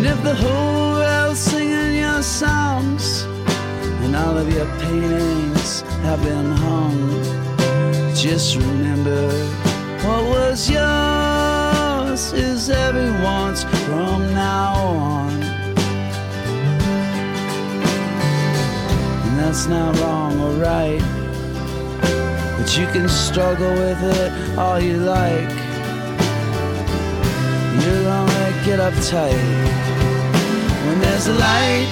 And if the whole world's singing your songs and all of your paintings have been hung, just remember what was yours is everyone's from now on. And that's not wrong or right, but you can struggle with it all you like. You're gonna get uptight there's a light.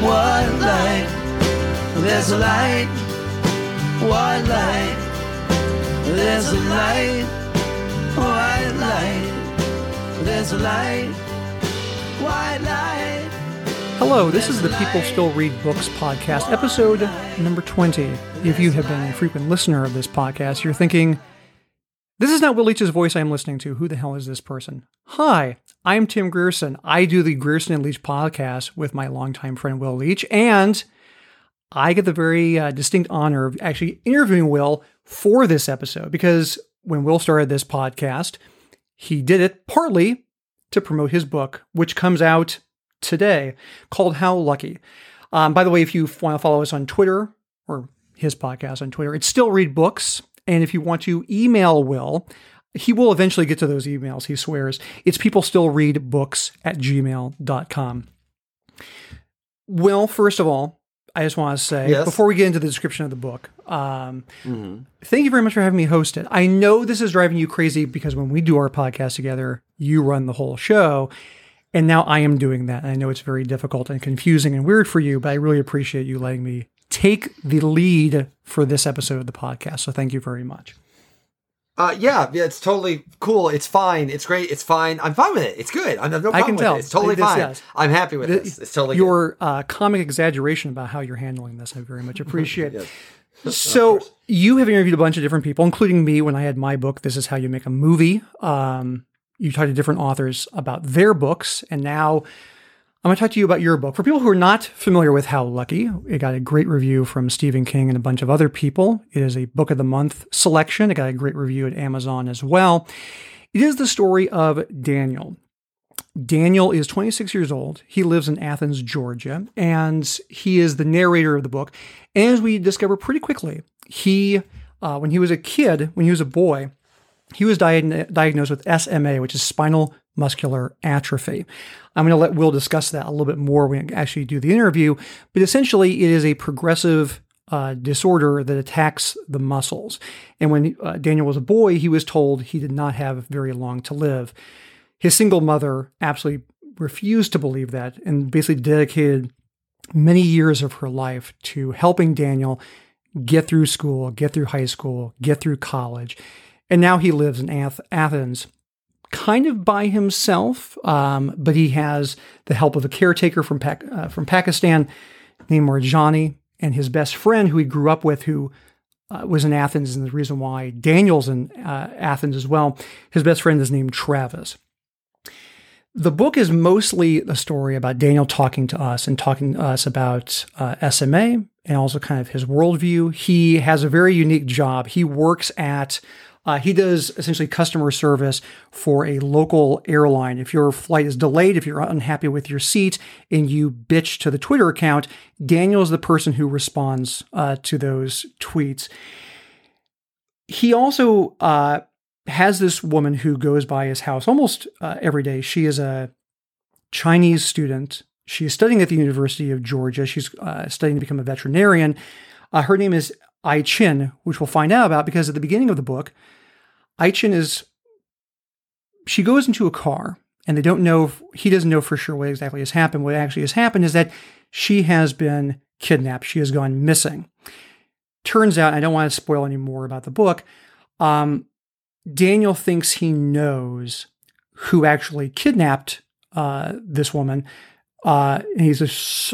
What light? There's a light. What light? There's a light. White light. There's a light. White light. Hello, this is the People Still Read Books podcast, episode number 20. If you have been a frequent listener of this podcast, you're thinking, this is not Will Leitch's voice I'm listening to. Who the hell is this person? Hi, I'm Tim Grierson. I do the Grierson and Leitch podcast with my longtime friend Will Leitch, and I get the very uh, distinct honor of actually interviewing Will for this episode because when Will started this podcast, he did it partly to promote his book, which comes out today called How Lucky. Um, by the way, if you want to follow us on Twitter or his podcast on Twitter, it's Still Read Books. And if you want to email Will, he will eventually get to those emails, he swears. It's people still read books at gmail.com. Will, first of all, I just want to say, Yes. before we get into the description of the book, um, thank you very much for having me host it. I know this is driving you crazy because when we do our podcast together, you run the whole show. And now I am doing that. And I know it's very difficult and confusing and weird for you, but I really appreciate you letting me take the lead for this episode of the podcast. So thank you very much. Uh, yeah, yeah, it's totally cool. It's fine. It's great. It's fine. I'm fine with it. It's good. I have no problem can with tell. it. It's totally This- fine. yes. I'm happy with The- this. It's totally good. Your uh, comic exaggeration about how you're handling this, I very much appreciate. Yes. So you have interviewed a bunch of different people, including me when I had my book. This is how you make a movie. Um, you talked to different authors about their books, and now I'm going to talk to you about your book. For people who are not familiar with How Lucky, it got a great review from Stephen King and a bunch of other people. It is a book of the month selection. It got a great review at Amazon as well. It is the story of Daniel. Daniel is 26 years old. He lives in Athens, Georgia, and he is the narrator of the book. And as we discover pretty quickly, he, uh, when he was a kid, when he was a boy, he was diagn- diagnosed with SMA, which is spinal muscular atrophy. I'm going to let Will discuss that a little bit more when we actually do the interview, but essentially, it is a progressive uh, disorder that attacks the muscles. And when uh, Daniel was a boy, he was told he did not have very long to live. His single mother absolutely refused to believe that and basically dedicated many years of her life to helping Daniel get through school, get through high school, get through college. And now he lives in Ath- Athens kind of by himself, um, but he has the help of a caretaker from, Pac- uh, from Pakistan named Marjani and his best friend who he grew up with, who uh, was in Athens, and the reason why Daniel's in uh, Athens as well. His best friend is named Travis. The book is mostly a story about Daniel talking to us and talking to us about uh, SMA and also kind of his worldview. He has a very unique job. He works at uh, he does essentially customer service for a local airline. If your flight is delayed, if you're unhappy with your seat, and you bitch to the Twitter account, Daniel is the person who responds uh, to those tweets. He also uh, has this woman who goes by his house almost uh, every day. She is a Chinese student. She is studying at the University of Georgia. She's uh, studying to become a veterinarian. Uh, her name is Ai Chin, which we'll find out about because at the beginning of the book, Ai Chin is she goes into a car and they don't know if, he doesn't know for sure what exactly has happened. What actually has happened is that she has been kidnapped. She has gone missing. Turns out, I don't want to spoil any more about the book. Um, Daniel thinks he knows who actually kidnapped uh, this woman. Uh, and he's a,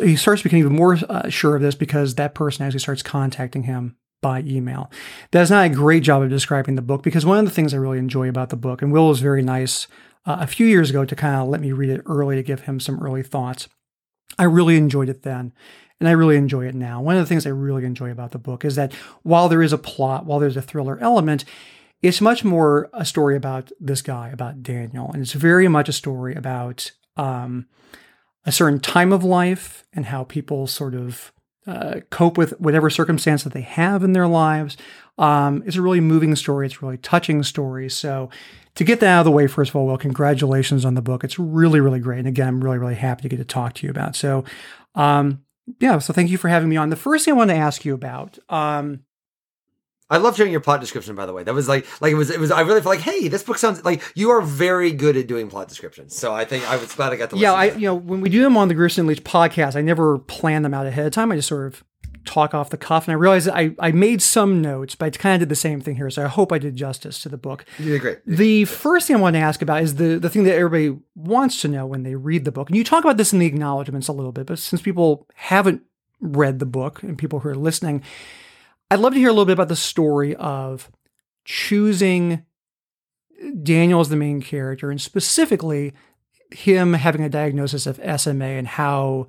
he starts becoming even more uh, sure of this because that person actually starts contacting him by email. That's not a great job of describing the book because one of the things I really enjoy about the book, and Will was very nice uh, a few years ago to kind of let me read it early to give him some early thoughts. I really enjoyed it then, and I really enjoy it now. One of the things I really enjoy about the book is that while there is a plot, while there's a thriller element, it's much more a story about this guy, about Daniel, and it's very much a story about um, a certain time of life and how people sort of uh, cope with whatever circumstance that they have in their lives. Um, it's a really moving story. It's a really touching story. So, to get that out of the way, first of all, well, congratulations on the book. It's really, really great. And again, I'm really, really happy to get to talk to you about. So, um, yeah. So, thank you for having me on. The first thing I want to ask you about. Um, I love hearing your plot description. By the way, that was like, like it was, it was. I really felt like, hey, this book sounds like you are very good at doing plot descriptions. So I think I was glad I got to. Yeah, I, you know, when we do them on the Grierson Leitch podcast, I never plan them out ahead of time. I just sort of talk off the cuff, and I realized I I made some notes, but I kind of did the same thing here. So I hope I did justice to the book. You did great. The first thing I want to ask about is the the thing that everybody wants to know when they read the book, and you talk about this in the acknowledgments a little bit, but since people haven't read the book and people who are listening I'd love to hear a little bit about the story of choosing Daniel as the main character and specifically him having a diagnosis of SMA and how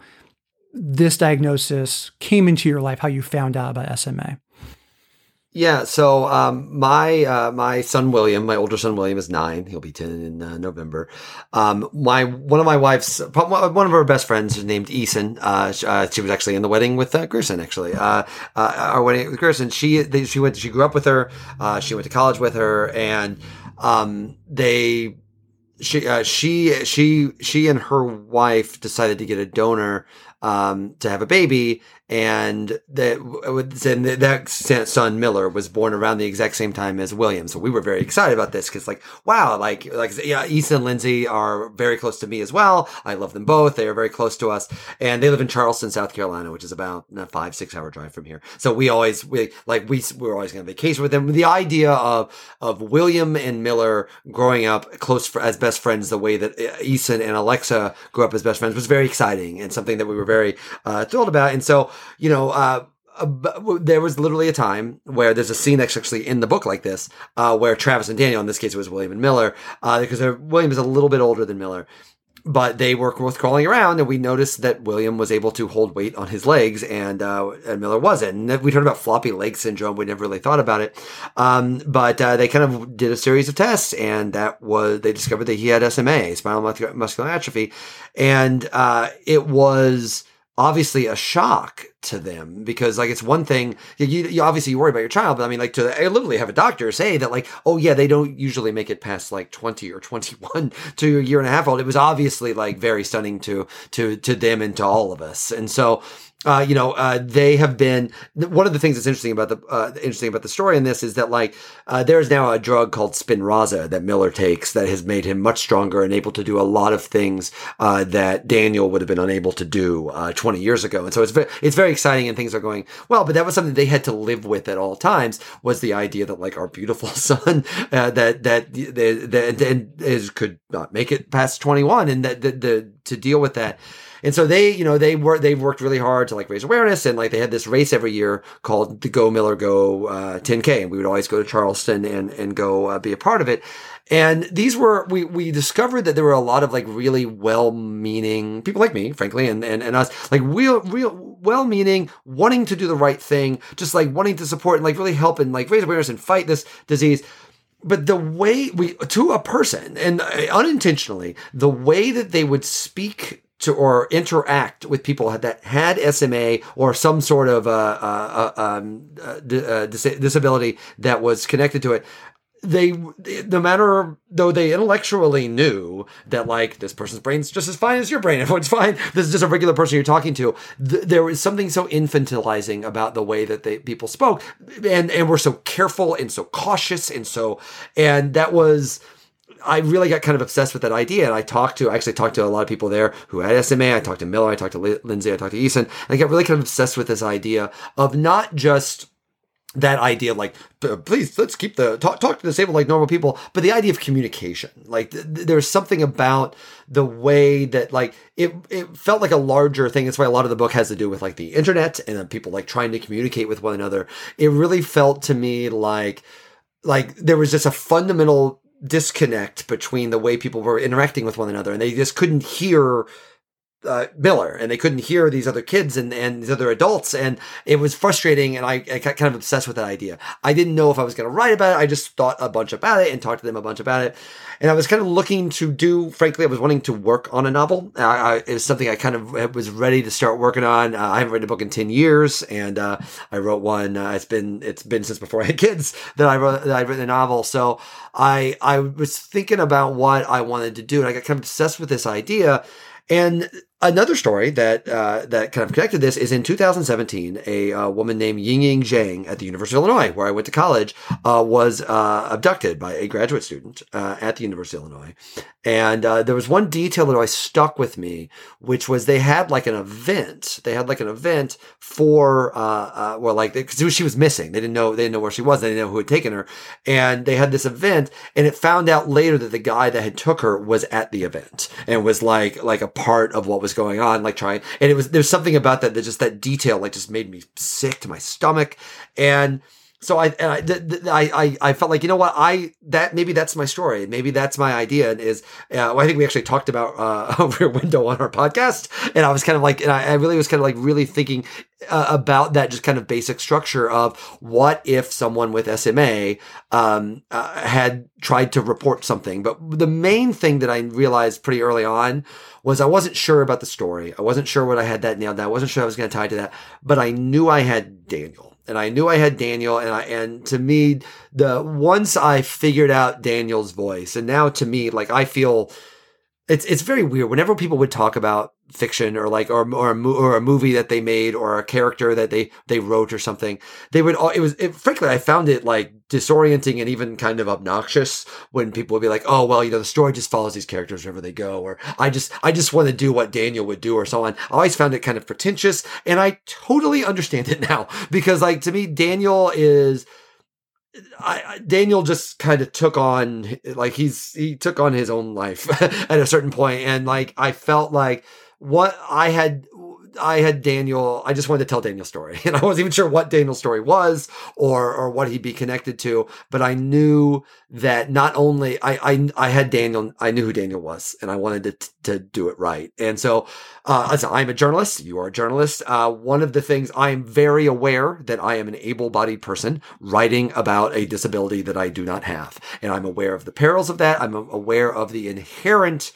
this diagnosis came into your life, how you found out about SMA. Yeah, so um, my uh, my son William, my older son William, is nine. He'll be ten in uh, November. Um, my one of my wife's one of her best friends is named Eason. Uh, she, uh, she, was actually in the wedding with uh, Grierson. Actually, uh, our wedding with Grierson. She they, she went she grew up with her. she went to college with her, and um, they she uh, she she she and her wife decided to get a donor um, to have a baby, and that and that son Miller was born around the exact same time as William. So we were very excited about this because, like, wow, like like yeah, Easton and Lindsay are very close to me as well. I love them both; they are very close to us, and they live in Charleston, South Carolina, which is about a five six hour drive from here. So we always we like we we were always going to vacation with them. The idea of of William and Miller growing up close for, as best friends, the way that Easton and Alexa grew up as best friends, was very exciting and something that we were very uh, thrilled about. And so you know, uh, uh, there was literally a time where there's a scene actually in the book like this, uh, where Travis and Daniel, in this case it was William and Miller, uh, because William is a little bit older than Miller, but they were both crawling around, and we noticed that William was able to hold weight on his legs, and uh, and Miller wasn't. And we heard about floppy leg syndrome. We never really thought about it, um, but uh, they kind of did a series of tests, and that was they discovered that he had SMA, spinal muscular atrophy, and uh, it was obviously a shock to them because like it's one thing you, you obviously you worry about your child but i mean like to I literally have a doctor say that like oh yeah they don't usually make it past like 20 or 21 to a year and a half old. It was obviously like very stunning to to to them and to all of us. And so uh, you know, uh, they have been one of the things that's interesting about the uh, interesting about the story in this is that like uh, there is now a drug called Spinraza that Miller takes that has made him much stronger and able to do a lot of things uh, that Daniel would have been unable to do uh, 20 years ago. And so it's very, it's very exciting and things are going well. But that was something they had to live with at all times was the idea that like our beautiful son that that that, that, that is, could not make it past 21 and that the, the to deal with that. And so they, you know, they were they've worked really hard to like raise awareness and like they had this race every year called the Go Miller Go uh, 10K, and we would always go to Charleston and and go uh, be a part of it. And these were we we discovered that there were a lot of like really well-meaning people like me, frankly, and and, and us, like real real well-meaning, wanting to do the right thing, just like wanting to support and like really help and like raise awareness and fight this disease but the way we to a person and uh, unintentionally the way that they would speak to or interact with people that had SMA or some sort of uh, uh, uh um, disability that was connected to it. They, no matter though they intellectually knew that like this person's brain's just as fine as your brain, everyone's fine. This is just a regular person you're talking to. Th- there was something so infantilizing about the way that they people spoke, and and were so careful and so cautious and so, and that was I really got kind of obsessed with that idea. And I talked to, I actually talked to a lot of people there who had SMA. I talked to Miller, I talked to Lindsay, I talked to Eason. And I got really kind of obsessed with this idea of not just that idea like please let's keep the talk, talk to disabled like normal people but the idea of communication like th- there's something about the way that like it it felt like a larger thing that's why a lot of the book has to do with like the internet and then people like trying to communicate with one another it really felt to me like like there was just a fundamental disconnect between the way people were interacting with one another and they just couldn't hear uh, Miller and they couldn't hear these other kids and, and these other adults. And it was frustrating. And I, I got kind of obsessed with that idea. I didn't know if I was going to write about it. I just thought a bunch about it and talked to them a bunch about it. And I was kind of looking to do, frankly, I was wanting to work on a novel. I, it was something I kind of was ready to start working on. Uh, I haven't written a book in 10 years and, uh, I wrote one. Uh, it's been, it's been since before I had kids that I wrote, that I've written a novel. So I, I was thinking about what I wanted to do and I got kind of obsessed with this idea. And Another story that uh, that kind of connected this is in 2017, a uh, woman named Yingying Zhang at the University of Illinois, where I went to college, uh, was uh, abducted by a graduate student uh, at the University of Illinois. And uh, there was one detail that always stuck with me, which was they had like an event. They had like an event for, well, like because she was missing. They didn't know they didn't know where she was. They didn't know who had taken her, and they had this event. And it found out later that the guy that had took her was at the event and was like like a part of what was going on, like trying, and it was, there's something about that that just that detail, like just made me sick to my stomach. And, so I, and I, th- th- I, I, felt like, you know what, I, that, maybe that's my story. Maybe that's my idea is, uh, well, I think we actually talked about, uh, Rear Window on our podcast. And I was kind of like, and I, I really was kind of like really thinking uh, about that just kind of basic structure of what if someone with SMA, um, uh, had tried to report something. But the main thing that I realized pretty early on was I wasn't sure about the story. I wasn't sure what I had that nailed down. I wasn't sure I was going to tie to that, but I knew I had Daniel and I knew I had Daniel and I, and to me, the, once I figured out Daniel's voice and now to me, like I feel it's, it's very weird. Whenever people would talk about fiction or like, or, or a, or a movie that they made or a character that they, they wrote or something, they would all, it was, it, frankly, I found it like disorienting and even kind of obnoxious when people would be like, oh, well, you know, the story just follows these characters wherever they go, or I just, I just want to do what Daniel would do or so on. I always found it kind of pretentious and I totally understand it now because like to me, Daniel is, I, Daniel just kind of took on like he's he took on his own life at a certain point and like I felt like what I had I had Daniel, I just wanted to tell Daniel's story. And I wasn't even sure what Daniel's story was or or what he'd be connected to, but I knew that not only I I, I had Daniel, I knew who Daniel was, and I wanted to to do it right. And so, uh, I'm a journalist. You are a journalist. Uh, one of the things I'm very aware that I am an able-bodied person writing about a disability that I do not have, and I'm aware of the perils of that. I'm aware of the inherent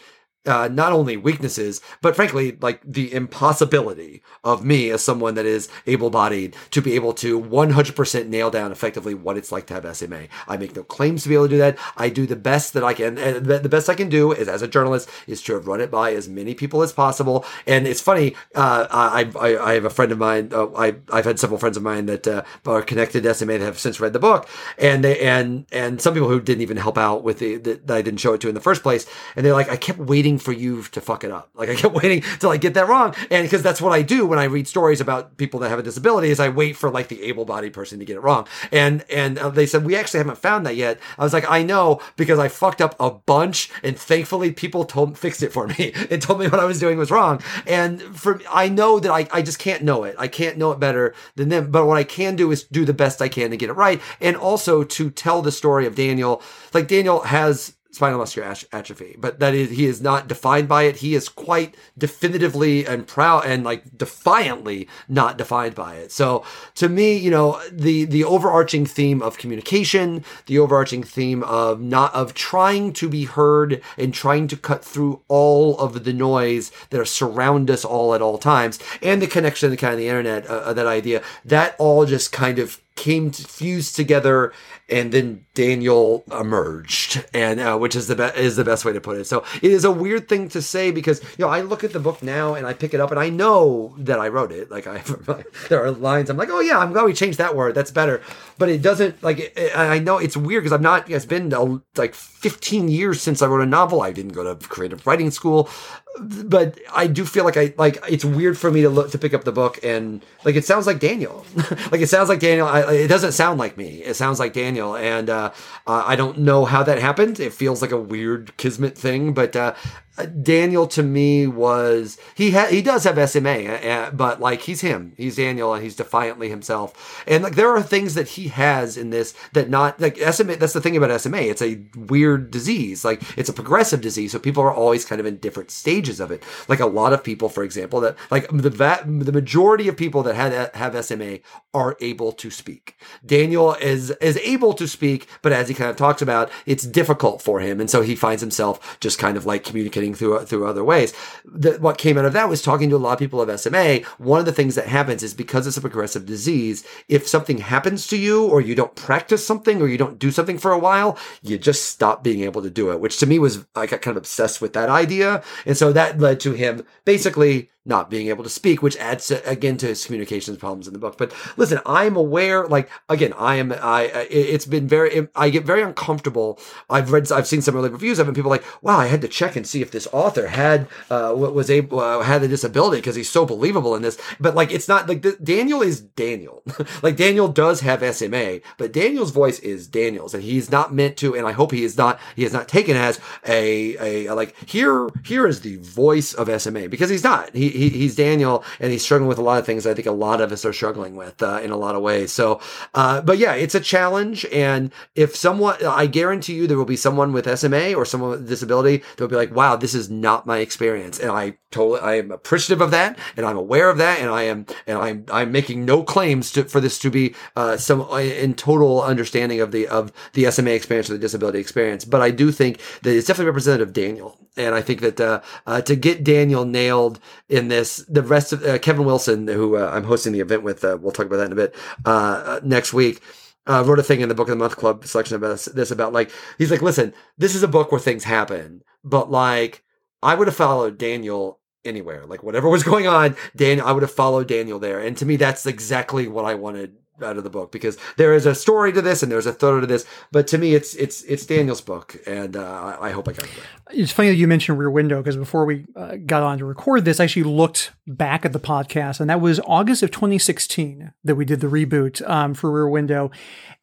uh, not only weaknesses, but frankly, like the impossibility of me as someone that is able bodied to be able to 100% nail down effectively what it's like to have SMA. I make no claims to be able to do that. I do the best that I can. And the best I can do is as a journalist is to run it by as many people as possible. And it's funny, uh, I, I, I, have a friend of mine, uh, I, I've had several friends of mine that uh, are connected to SMA that have since read the book. And they, and, and some people who didn't even help out with the, the that I didn't show it to in the first place. And they're like, I kept waiting waiting for you to fuck it up. Like I kept waiting till I get that wrong. And because that's what I do when I read stories about people that have a disability is I wait for like the able-bodied person to get it wrong. And, and uh, they said, we actually haven't found that yet. I was like, I know because I fucked up a bunch and thankfully people told, fixed it for me and told me what I was doing was wrong. And for, I know that I, I just can't know it. I can't know it better than them. But what I can do is do the best I can to get it right. And also to tell the story of Daniel. Like Daniel has spinal muscular atrophy, but that is he is not defined by it. He is quite definitively and proud and like defiantly not defined by it. So to me, you know, the the overarching theme of communication, the overarching theme of not of trying to be heard and trying to cut through all of the noise that surround us all at all times, and the connection to kind of the internet, uh, uh, that idea, that all just kind of came to fuse together and then Daniel emerged, and uh, which is the be- is the best way to put it. So it is a weird thing to say because you know I look at the book now and I pick it up and I know that I wrote it. Like I there are lines I'm like, oh yeah, I'm glad we changed that word. That's better. But it doesn't like it, I know it's weird because I'm not. It's been like 15 years since I wrote a novel. I didn't go to creative writing school but I do feel like I like it's weird for me to look to pick up the book and like it sounds like Daniel, like it sounds like Daniel. I, it doesn't sound like me. It sounds like Daniel, and uh, uh, I don't know how that happened. It feels like a weird kismet thing, but uh, Uh, Daniel to me was he ha- he does have SMA, uh, uh, but like he's him. He's Daniel, and he's defiantly himself. And like there are things that he has in this that not like SMA. That's the thing about SMA. It's a weird disease. Like it's a progressive disease, so people are always kind of in different stages of it. Like a lot of people, for example, that like the va- the majority of people that had uh, have SMA are able to speak. Daniel is is able to speak, but as he kind of talks about, it's difficult for him, and so he finds himself just kind of like communicating through uh, through other ways. The, what came out of that was talking to a lot of people of SMA. One of the things that happens is because it's a progressive disease, if something happens to you or you don't practice something or you don't do something for a while, you just stop being able to do it. Which to me was I got kind of obsessed with that idea, and so that led to him basically not being able to speak, which adds to, again to his communications problems in the book. But listen, I'm aware, like again, I am, I, it's been very, I get very uncomfortable. I've read, I've seen some early reviews of it, people like, wow, I had to check and see if this author had, uh, was able, uh, had a disability because he's so believable in this. But like, it's not like Daniel is Daniel. like Daniel does have SMA, but Daniel's voice is Daniel's, and he's not meant to, and I hope he is not, he is not taken as a, a, like here, here is the voice of SMA because he's not. He he, he's Daniel and he's struggling with a lot of things I think a lot of us are struggling with uh, in a lot of ways. So, uh, but yeah, it's a challenge. And if someone, I guarantee you there will be someone with SMA or someone with disability that will be like, wow, this is not my experience. And I totally, I am appreciative of that and I'm aware of that. And I am, and I'm, I'm making no claims to, for this to be uh, some uh, in total understanding of the, of the SMA experience or the disability experience. But I do think that it's definitely representative of Daniel. And I think that uh, uh, to get Daniel nailed in this, the rest of uh, Kevin Wilson, who uh, I'm hosting the event with, uh, we'll talk about that in a bit uh, next week. wrote a thing in the Book of the Month Club selection about this about like he's like, listen, this is a book where things happen, but like I would have followed Daniel anywhere, like whatever was going on, Daniel, I would have followed Daniel there, and to me, that's exactly what I wanted out of the book because there is a story to this and there's a thought to this. But to me, it's it's it's Daniel's book, and uh, I hope I got it right. It's funny that you mentioned Rear Window because before we uh, got on to record this, I actually looked back at the podcast, and that was August of 2016 that we did the reboot um, for Rear Window,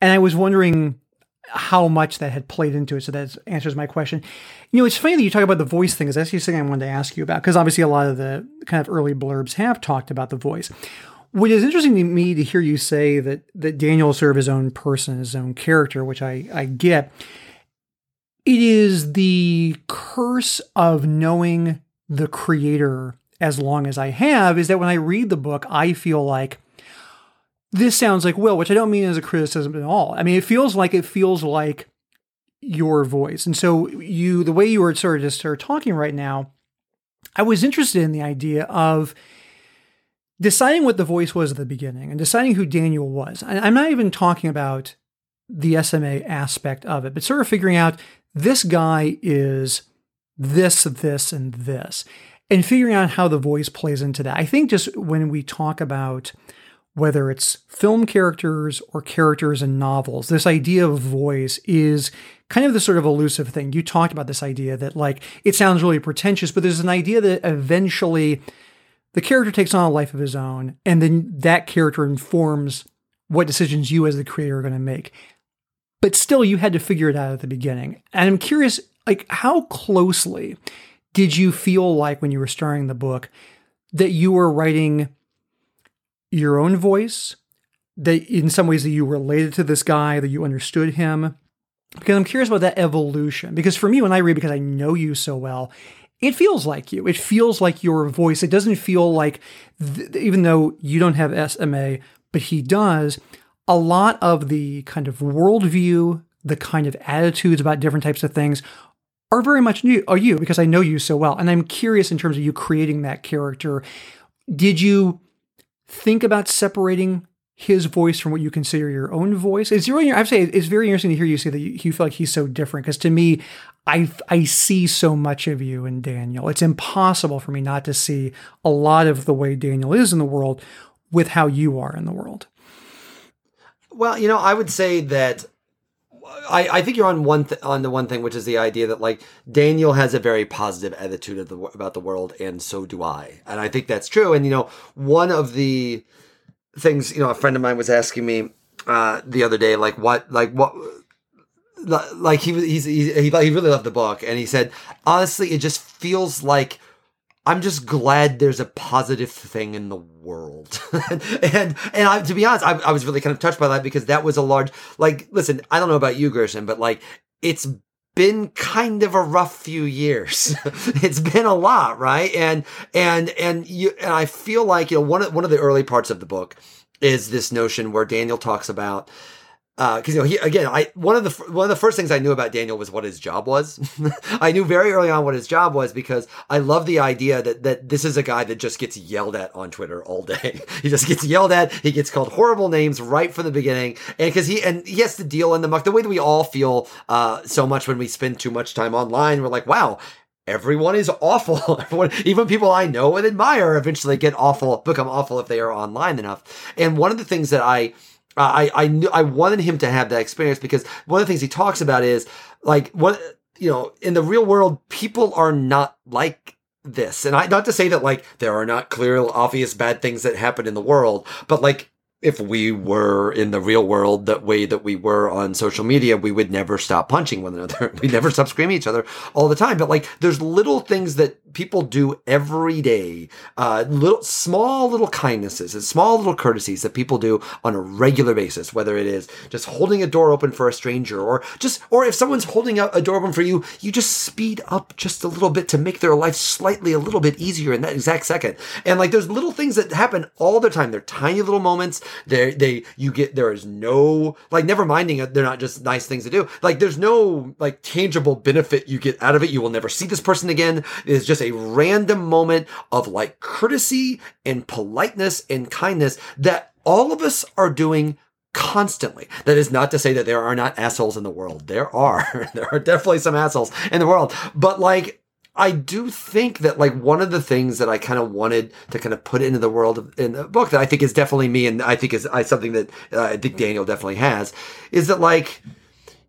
and I was wondering how much that had played into it. So that answers my question. You know, it's funny that you talk about the voice thing, because that's the thing I wanted to ask you about, because obviously a lot of the kind of early blurbs have talked about the voice. What is interesting to me to hear you say that that Daniel serve his own person, his own character, which I, I get. It is the curse of knowing the creator as long as I have, is that when I read the book, I feel like this sounds like Will, which I don't mean as a criticism at all. I mean, it feels like it feels like your voice. And so you the way you were sort of just start talking right now, I was interested in the idea of deciding what the voice was at the beginning and deciding who Daniel was. I'm not even talking about the SMA aspect of it, but sort of figuring out this guy is this, this, and this, and figuring out how the voice plays into that. I think just when we talk about whether it's film characters or characters in novels, this idea of voice is kind of the sort of elusive thing. You talked about this idea that, like, it sounds really pretentious, but there's an idea that eventually the character takes on a life of his own, and then that character informs what decisions you as the creator are going to make. But still, you had to figure it out at the beginning. And I'm curious, like, how closely did you feel like when you were starting the book that you were writing your own voice? That in some ways that you related to this guy, that you understood him? Because I'm curious about that evolution. Because for me, when I read, because I know you so well, it feels like you. It feels like your voice. It doesn't feel like, th- even though you don't have SMA, but he does, a lot of the kind of worldview, the kind of attitudes about different types of things are very much new, are you, because I know you so well. And I'm curious in terms of you creating that character. Did you think about separating his voice from what you consider your own voice. It's really, I'd say it's very interesting to hear you say that you, you feel like he's so different. Because to me, I I see so much of you in Daniel. It's impossible for me not to see a lot of the way Daniel is in the world with how you are in the world. Well, you know, I would say that I, I think you're on one th- on the one thing, which is the idea that like Daniel has a very positive attitude the, about the world, and so do I, and I think that's true. And you know, one of the things you know, a friend of mine was asking me uh, the other day, like what, like what, like he he's he, he he really loved the book, and he said honestly, it just feels like I'm just glad there's a positive thing in the world. and and I, to be honest, I, I was really kind of touched by that because that was a large like. Listen, I don't know about you, Grierson, but like it's been kind of a rough few years. it's been a lot, right? And and and you and I feel like you know one of one of the early parts of the book is this notion where Daniel talks about because uh, you know he again I one of the one of the first things I knew about Daniel was what his job was. I knew very early on what his job was because I love the idea that that this is a guy that just gets yelled at on Twitter all day. he just gets yelled at. He gets called horrible names right from the beginning, and because he and he has to deal in the muck the way that we all feel uh, so much when we spend too much time online. We're like, wow, everyone is awful. Everyone, even people I know and admire eventually get awful, become awful if they are online enough. And one of the things that I I I knew I wanted him to have that experience because one of the things he talks about is like what you know in the real world people are not like this and I not to say that like there are not clear obvious bad things that happen in the world but like if we were in the real world that way that we were on social media, we would never stop punching one another. We never stop screaming each other all the time. But like, there's little things that people do every day, uh, little, small little kindnesses and small little courtesies that people do on a regular basis, whether it is just holding a door open for a stranger or just, or if someone's holding up a door open for you, you just speed up just a little bit to make their life slightly a little bit easier in that exact second. And like, there's little things that happen all the time. They're tiny little moments they they you get there is no like never minding it. they're not just nice things to do. Like there's no like tangible benefit you get out of it. You will never see this person again. It's just a random moment of like courtesy and politeness and kindness that all of us are doing constantly. That is not to say that there are not assholes in the world. There are. there are definitely some assholes in the world. But like I do think that like one of the things that I kind of wanted to kind of put into the world of, in the book that I think is definitely me and I think is I, something that uh, I think Daniel definitely has is that like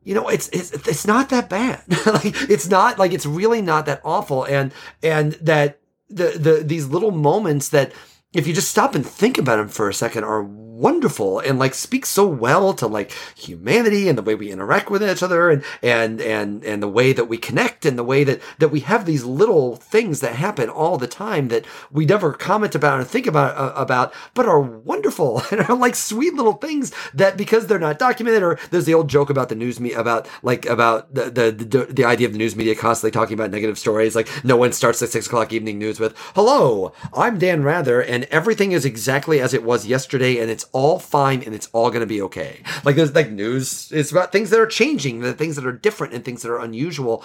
you know it's it's it's not that bad. Like it's not like it's really not that awful. And and that the the these little moments that if you just stop and think about them for a second are wonderful and like speak so well to like humanity and the way we interact with each other and and and and the way that we connect and the way that that we have these little things that happen all the time that we never comment about and think about uh, about but are wonderful and are like sweet little things that because they're not documented or there's the old joke about the news media about like about the, the the the idea of the news media constantly talking about negative stories like no one starts the six o'clock evening news with hello i'm dan rather and everything is exactly as it was yesterday and it's all fine and it's all going to be okay. Like there's like news, it's about things that are changing, the things that are different and things that are unusual.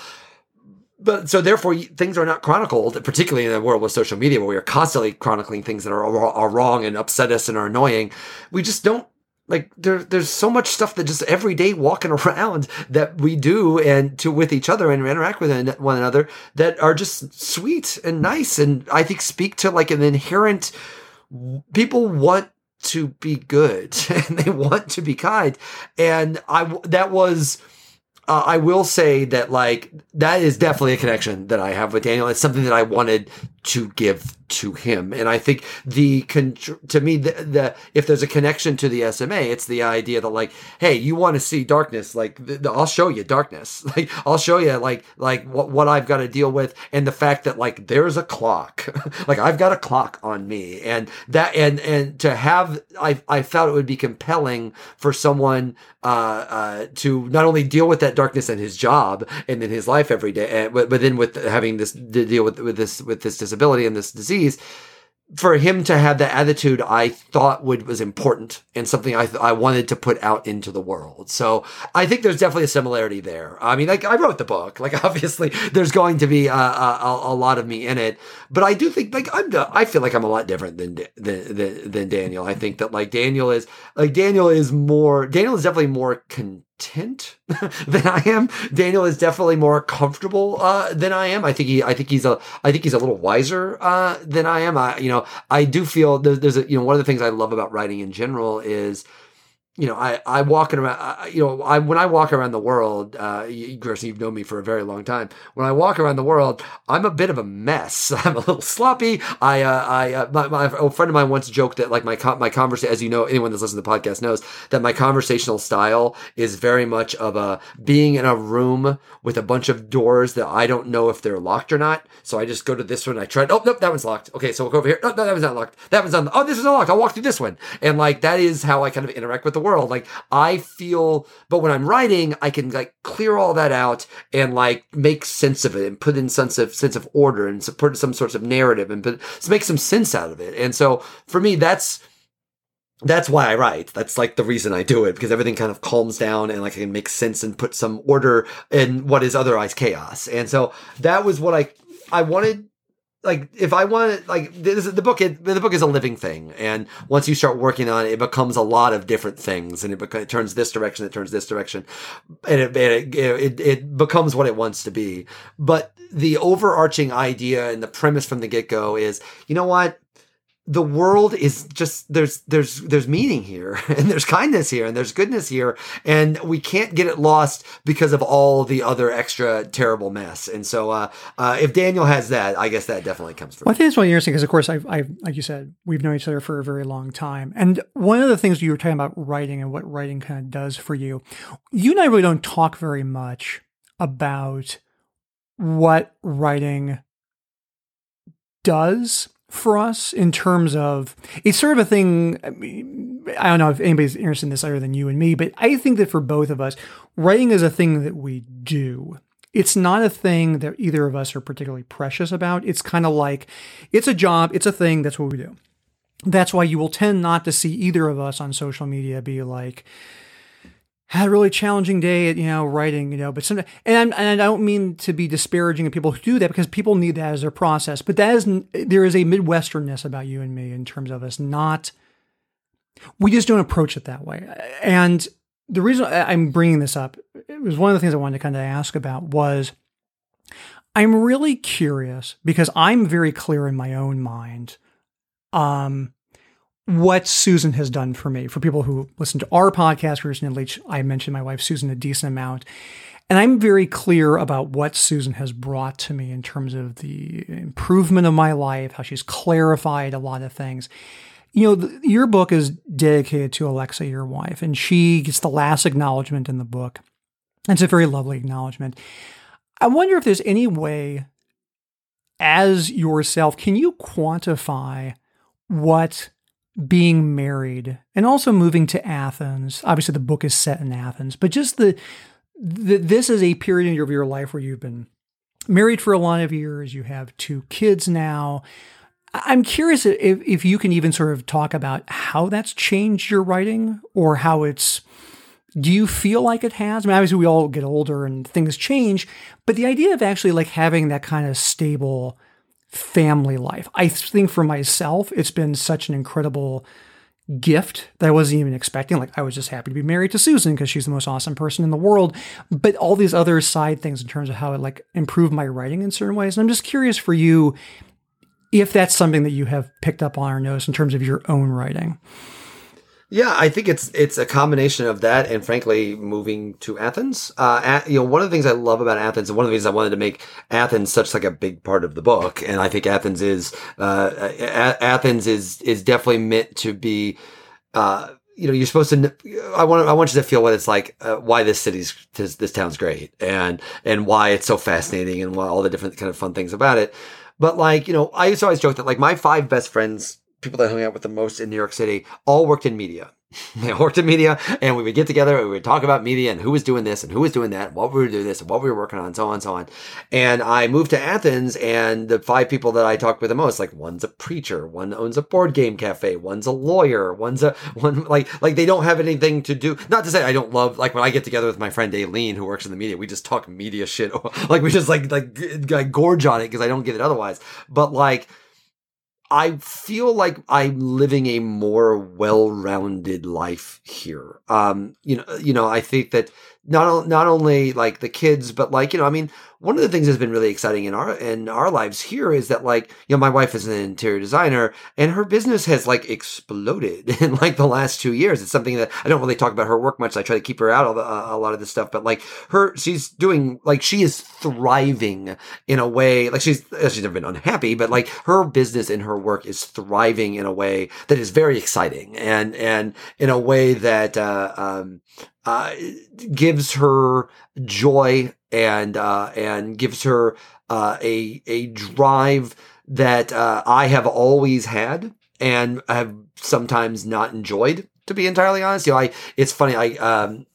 But so therefore things are not chronicled, particularly in a world with social media where we are constantly chronicling things that are, are wrong and upset us and are annoying. We just don't like there, there's so much stuff that just every day walking around that we do and to with each other and interact with one another that are just sweet and nice and I think speak to like an inherent people want to be good and they want to be kind. And I, that was, uh, I will say that like, that is definitely a connection that I have with Daniel. It's something that I wanted to give to him. And I think the, con to me, the, the, if there's a connection to the SMA, it's the idea that like, hey, you want to see darkness, like the, the, I'll show you darkness. Like I'll show you like, like what, what I've got to deal with. And the fact that like, there's a clock, like I've got a clock on me and that, and, and to have, I, I felt it would be compelling for someone, uh, uh, to not only deal with that darkness in his job and in his life every day, eh, but, but then with having this to deal with, with this, with this disability and this disease for him to have that attitude, I thought would was important and something I I wanted to put out into the world. So I think there's definitely a similarity there. I mean, like I wrote the book, like obviously there's going to be a, a, a lot of me in it, but I do think like I'm I feel like I'm a lot different than than than, than Daniel. I think that like Daniel is like Daniel is more Daniel is definitely more con content than I am. Daniel is definitely more comfortable uh, than I am. I think he, I think he's a, I think he's a little wiser uh, than I am. I, you know, I do feel there's, there's a, you know, one of the things I love about writing in general is you know, I, I walking around, I, you know, I, when I walk around the world, uh, you, Grierson, you've known me for a very long time. When I walk around the world, I'm a bit of a mess. I'm a little sloppy. I, uh, I, uh, my, my, a friend of mine once joked that like my, my conversation, as you know, anyone that's listening to the podcast knows that my conversational style is very much of a being in a room with a bunch of doors that I don't know if they're locked or not. So I just go to this one. I try, oh, nope, that one's locked. Okay. So we'll go over here. No, no, that one's not locked. That one's on, oh, this is unlocked. I'll walk through this one. And like, that is how I kind of interact with the world world. Like I feel, but when I'm writing, I can like clear all that out and like make sense of it and put in sense of sense of order and put some sorts of narrative and put, make some sense out of it. And so for me, that's that's why I write. That's like the reason I do it because everything kind of calms down and like I can make sense and put some order in what is otherwise chaos. And so that was what I I wanted like if I want like this, the book it, the book is a living thing. And once you start working on it it becomes a lot of different things. And it, it turns this direction it turns this direction. And it, it, it it becomes what it wants to be. But the overarching idea and the premise from the get-go is you know what the world is just there's there's there's meaning here and there's kindness here and there's goodness here and we can't get it lost because of all the other extra terrible mess. And so uh, uh, if daniel has that i guess that definitely comes through well, i think it's really interesting because of course I've, I've like you said we've known each other for a very long time. And one of the things you were talking about writing and what writing kind of does for you you and i really don't talk very much about what writing does for us in terms of it's sort of a thing. I, mean, I don't know if anybody's interested in this other than you and me, but I think that for both of us, writing is a thing that we do. It's not a thing that either of us are particularly precious about. It's kind of like it's a job, it's a thing, that's what we do. That's why you will tend not to see either of us on social media be like, had a really challenging day at you know writing you know but sometimes and, I'm, and i don't mean to be disparaging of people who do that because people need that as their process but that is there is a midwesternness about you and me in terms of us not we just don't approach it that way. And the reason i'm bringing this up it was one of the things i wanted to kind of ask about was i'm really curious because i'm very clear in my own mind um what Susan has done for me. For people who listen to our podcast recently, I mentioned my wife Susan a decent amount. And I'm very clear about what Susan has brought to me in terms of the improvement of my life, how she's clarified a lot of things. You know, the, your book is dedicated to Alexa, your wife, and she gets the last acknowledgement in the book. It's a very lovely acknowledgement. I wonder if there's any way, as yourself, can you quantify what being married and also moving to Athens. Obviously, the book is set in Athens, but just the, the this is a period of your life where you've been married for a lot of years. You have two kids now. I'm curious if, if you can even sort of talk about how that's changed your writing or how it's. Do you feel like it has? I mean, obviously, we all get older and things change, but the idea of actually like having that kind of stable family life. I think for myself, it's been such an incredible gift that I wasn't even expecting. Like I was just happy to be married to Susan because she's the most awesome person in the world. But all these other side things in terms of how it like improved my writing in certain ways. And I'm just curious for you if that's something that you have picked up on or noticed in terms of your own writing. Yeah, I think it's it's a combination of that and frankly moving to Athens. Uh, at, you know, one of the things I love about Athens and one of the reasons I wanted to make Athens such like a big part of the book, and I think Athens is uh, a- Athens is is definitely meant to be. Uh, you know, you're supposed to. I want. I want you to feel what it's like. Uh, why this city's this, this town's great, and and why it's so fascinating, and why all the different kind of fun things about it. But like, you know, I used to always joke that like my five best friends people that I hung out with the most in New York City all worked in media. they worked in media and we would get together and we would talk about media and who was doing this and who was doing that, what we were doing this and what we were working on, and so on and so on. And I moved to Athens and the five people that I talked with the most, like one's a preacher, one owns a board game cafe, one's a lawyer, one's a one like like they don't have anything to do. Not to say I don't love like when I get together with my friend Aileen who works in the media, we just talk media shit. like we just like like, like gorge on it because I don't get it otherwise. But like I feel like I'm living a more well-rounded life here. Um, you know, you know, I think that not not only like the kids, but like you know, I mean, one of the things that's been really exciting in our in our lives here is that like you know my wife is an interior designer and her business has like exploded in like the last two years. It's something that i don't really talk about her work much. I try to keep her out of uh, a lot of this stuff but like her she's doing like she is thriving in a way like she's uh, she's never been unhappy but like her business and her work is thriving in a way that is very exciting and and in a way that uh, um, uh, gives her joy and uh, and gives her uh, a a drive that uh, I have always had and have sometimes not enjoyed. To be entirely honest, you know, I it's funny. I um,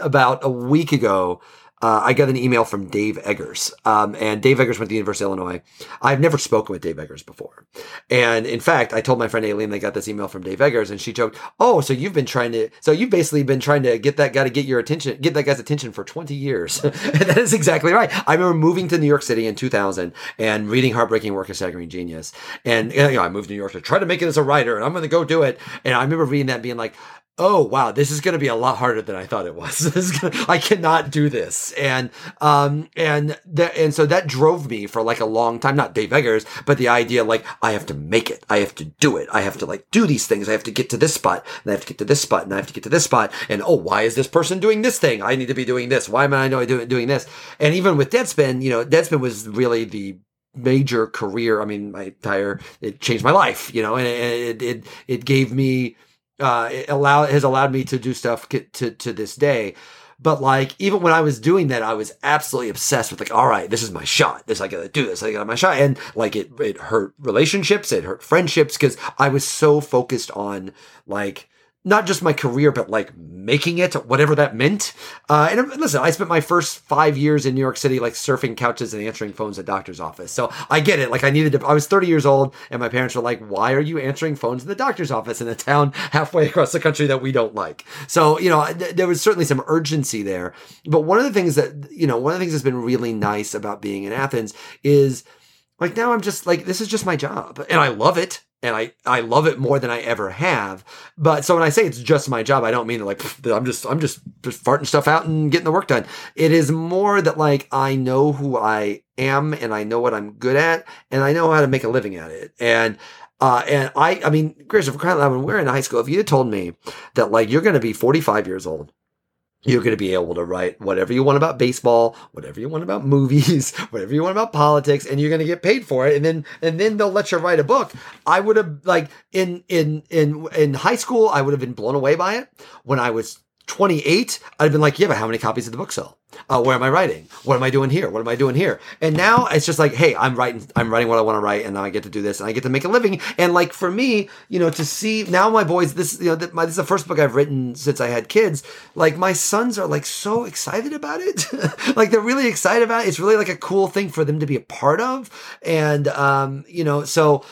about a week ago uh, I got an email from Dave Eggers. Um, and Dave Eggers went to the University of Illinois. I've never spoken with Dave Eggers before. And in fact, I told my friend Aileen they got this email from Dave Eggers and she joked, Oh, so you've been trying to, so you've basically been trying to get that guy to get your attention, get that guy's attention for 20 years. that is exactly right. I remember moving to New York City in 2000 and reading Heartbreaking Work of Staggering Genius. And, you know, I moved to New York to try to make it as a writer and I'm going to go do it. And I remember reading that being like, oh wow this is going to be a lot harder than i thought it was. Gonna, i cannot do this. And um and that and so that drove me for like a long time not dave eggers but the idea like i have to make it. I have to do it. I have to like do these things. I have to get to this spot and i have to get to this spot and i have to get to this spot. And oh why is this person doing this thing? I need to be doing this. Why am i not doing this? And even with deadspin you know deadspin was really the major career i mean my entire it changed my life you know and it, it, it gave me uh, it allow has allowed me to do stuff to to this day. But like even when I was doing that, I was absolutely obsessed with like, all right, this is my shot. This I gotta do this. I got my shot, and like it it hurt relationships, it hurt friendships because I was so focused on like not just my career, but like making it, whatever that meant. Uh, and listen, I spent my first five years in New York City, like surfing couches and answering phones at doctor's office. So I get it. Like I needed to, I was 30 years old and my parents were like, why are you answering phones in the doctor's office in a town halfway across the country that we don't like? So, you know, th- there was certainly some urgency there. But one of the things that, you know, one of the things that's been really nice about being in Athens is like now I'm just like, this is just my job and I love it and I, I love it more than I ever have. But so when I say it's just my job, I don't mean like I'm just I'm just just farting stuff out and getting the work done. It is more that like I know who I am and I know what I'm good at and I know how to make a living at it. And uh, and I, I mean, Chris, if when we're in high school, if you had told me that like you're going to be 45 years old you're going to be able to write whatever you want about baseball, whatever you want about movies, whatever you want about politics, and you're going to get paid for it. And then, and then they'll let you write a book. I would have like in, in, in, in high school, I would have been blown away by it. When I was 28, I'd have been like, yeah, but how many copies did the book sell? Uh, where am I writing? What am I doing here? What am I doing here? And now it's just like, hey, I'm writing, I'm writing what I want to write, and now I get to do this, and I get to make a living. And like for me, you know, to see now my boys, this, you know, my, this is the first book I've written since I had kids. Like my sons are like so excited about it, like they're really excited about it. It's really like a cool thing for them to be a part of, and um, you know, so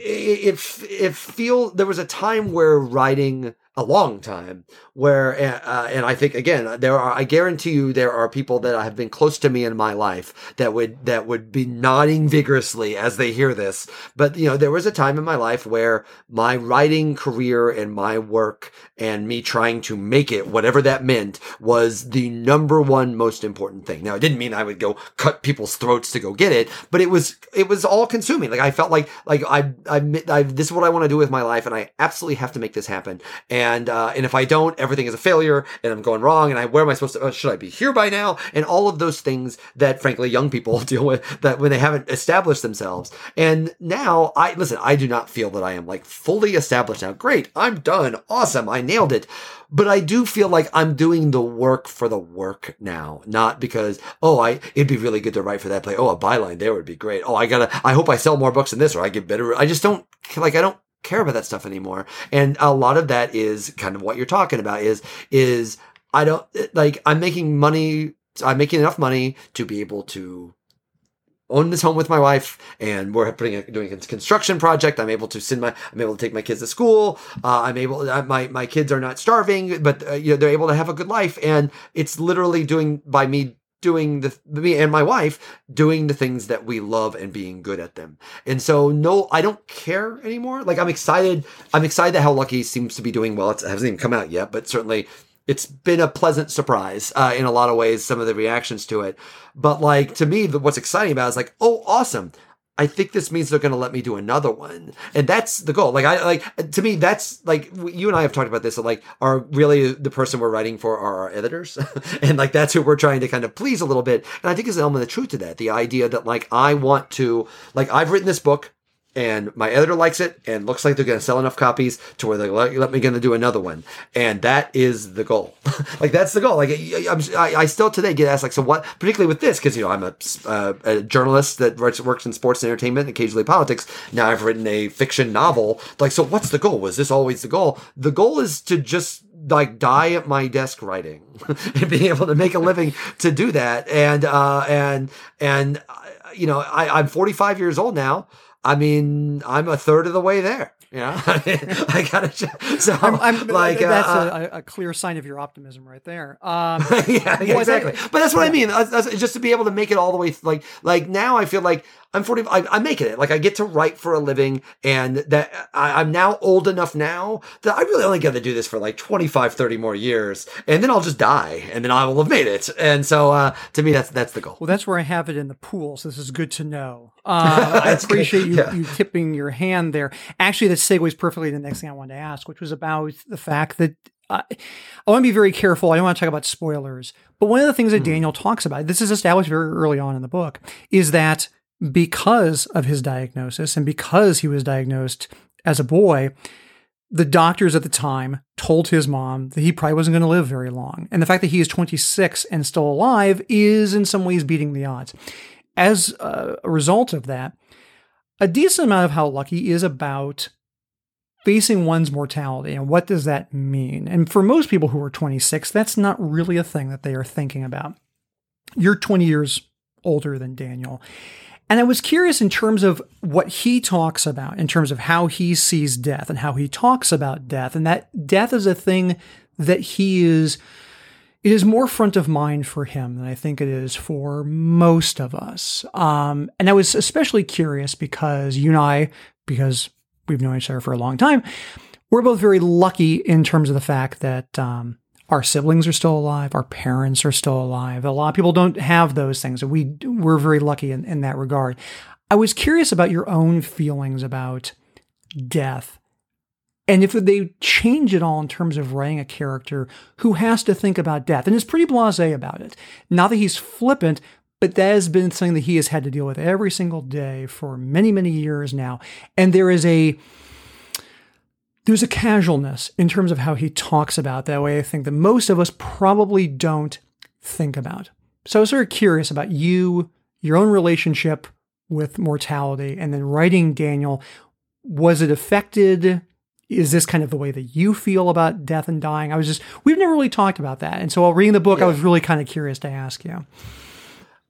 it, it feel there was a time where writing a long time where uh, and i think again there are i guarantee you there are people that have been close to me in my life that would that would be nodding vigorously as they hear this. But you know there was a time in my life where my writing career and my work and me trying to make it whatever that meant was the number one most important thing. Now it didn't mean i would go cut people's throats to go get it but it was it was all consuming. Like i felt like like i i, I this is what i want to do with my life and i absolutely have to make this happen. And uh and if i don't everything is a failure and I'm going wrong and I where am I supposed to uh, should I be here by now and all of those things that frankly young people deal with that when they haven't established themselves and now I listen I do not feel that I am like fully established now great I'm done awesome I nailed it but I do feel like I'm doing the work for the work now, not because, oh, I, it'd be really good to write for that play. Oh, a byline there would be great. Oh, I gotta, I hope I sell more books than this or I get better. I just don't, like, I don't care about that stuff anymore. And a lot of that is kind of what you're talking about is, is I don't like, I'm making money. I'm making enough money to be able to own this home with my wife and we're putting a, doing a construction project. I'm able to send my, I'm able to take my kids to school. Uh, I'm able, uh, my, my kids are not starving, but uh, you know, they're able to have a good life. And it's literally doing by me doing the me and my wife doing the things that we love and being good at them. And so no, I don't care anymore. Like I'm excited. I'm excited that How Lucky seems to be doing well. It hasn't even come out yet, but certainly it's been a pleasant surprise uh, in a lot of ways. Some of the reactions to it, but like to me, the, what's exciting about it is like, oh, awesome! I think this means they're going to let me do another one, and that's the goal. Like I like to me, that's like you and I have talked about this. Like, are really the person we're writing for are our editors, and like that's who we're trying to kind of please a little bit. And I think there's an element of truth to that. The idea that like I want to like I've written this book and my editor likes it and looks like they're going to sell enough copies to where they let, let me going to do another one. And that is the goal. Like that's the goal. Like I, I, still today get asked like so what particularly with this because you know i'm a, uh, a journalist that works, works in sports and entertainment occasionally politics. Now i've written a fiction novel. Like so what's the goal? Was this always the goal? The goal is to just like die at my desk writing and being able to make a living to do that. And uh and and uh, you know I, i'm 45 years old now I mean, I'm a third of the way there. Yeah, I gotta. So I'm, I'm like that's uh, a, a, clear sign of your optimism right there. Um, yeah, yeah exactly. But that's what yeah. I mean. That's, that's just to be able to make it all the way. Like, like now, I feel like I'm 40. I, am making it. Like I get to write for a living, and that I, am now old enough now that I really only got to do this for like 25, 30 more years, and then I'll just die, and then I will have made it. And so, uh, to me, that's that's the goal. Well, that's where I have it in the pool. So this is good to know. Uh, I appreciate you, yeah. you tipping your hand there. Actually, that segues perfectly to the next thing I wanted to ask, which was about the fact that I, I want to be very careful. I don't want to talk about spoilers, but one of the things that mm. Daniel talks about, this is established very early on in the book, is that because of his diagnosis and because he was diagnosed as a boy, the doctors at the time told his mom that he probably wasn't going to live very long. And the fact that he is 26 and still alive is in some ways beating the odds. As a result of that, a decent amount of how lucky is about facing one's mortality and what does that mean? And for most people who are 26, that's not really a thing that they are thinking about. You're 20 years older than Daniel. And I was curious in terms of what he talks about, in terms of how he sees death and how he talks about death, and that death is a thing that he is. It is more front of mind for him than I think it is for most of us. Um, and I was especially curious because you and I, because we've known each other for a long time, we're both very lucky in terms of the fact that um, our siblings are still alive, our parents are still alive. A lot of people don't have those things. We we're very lucky in, in that regard. I was curious about your own feelings about death. And if they change it all in terms of writing a character who has to think about death and is pretty blasé about it. Not that he's flippant, but that has been something that he has had to deal with every single day for many, many years now. And there is a there's a casualness in terms of how he talks about that way I think that most of us probably don't think about. So I was sort of curious about you, your own relationship with mortality, and then writing Daniel. Was it affected? Is this kind of the way that you feel about death and dying? I was just, we've never really talked about that. And so while reading the book, yeah. I was really kind of curious to ask you.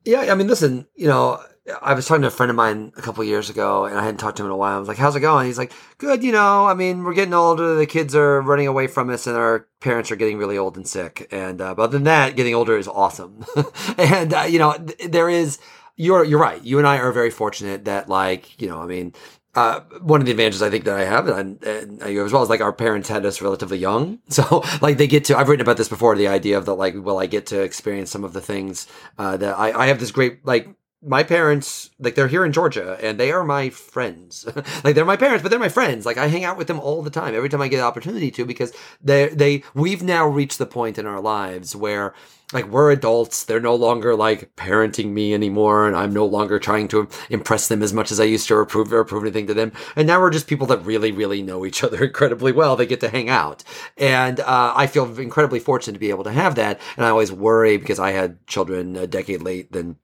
Yeah, I mean, listen, you know, I was talking to a friend of mine a couple years ago, and I hadn't talked to him in a while. I was like, "How's it going?" He's like, "Good." You know, I mean, we're getting older. The kids are running away from us, and our parents are getting really old and sick. And uh, but other than that, getting older is awesome. and uh, you know, th- there is. You're you're right. You and I are very fortunate that, like, you know, I mean, uh, one of the advantages I think that I have, and, and, you as well, is like our parents had us relatively young, so like they get to. I've written about this before. The idea of that, like, will I get to experience some of the things uh, that I, I have this great like my parents like they're here in Georgia and they are my friends. like they're my parents, but they're my friends. Like I hang out with them all the time, every time I get an opportunity to, because they they we've now reached the point in our lives where like we're adults. They're no longer like parenting me anymore, and I'm no longer trying to impress them as much as I used to or prove or prove anything to them. And now we're just people that really, really know each other incredibly well. They get to hang out, and uh, I feel incredibly fortunate to be able to have that. And I always worry because I had children a decade late than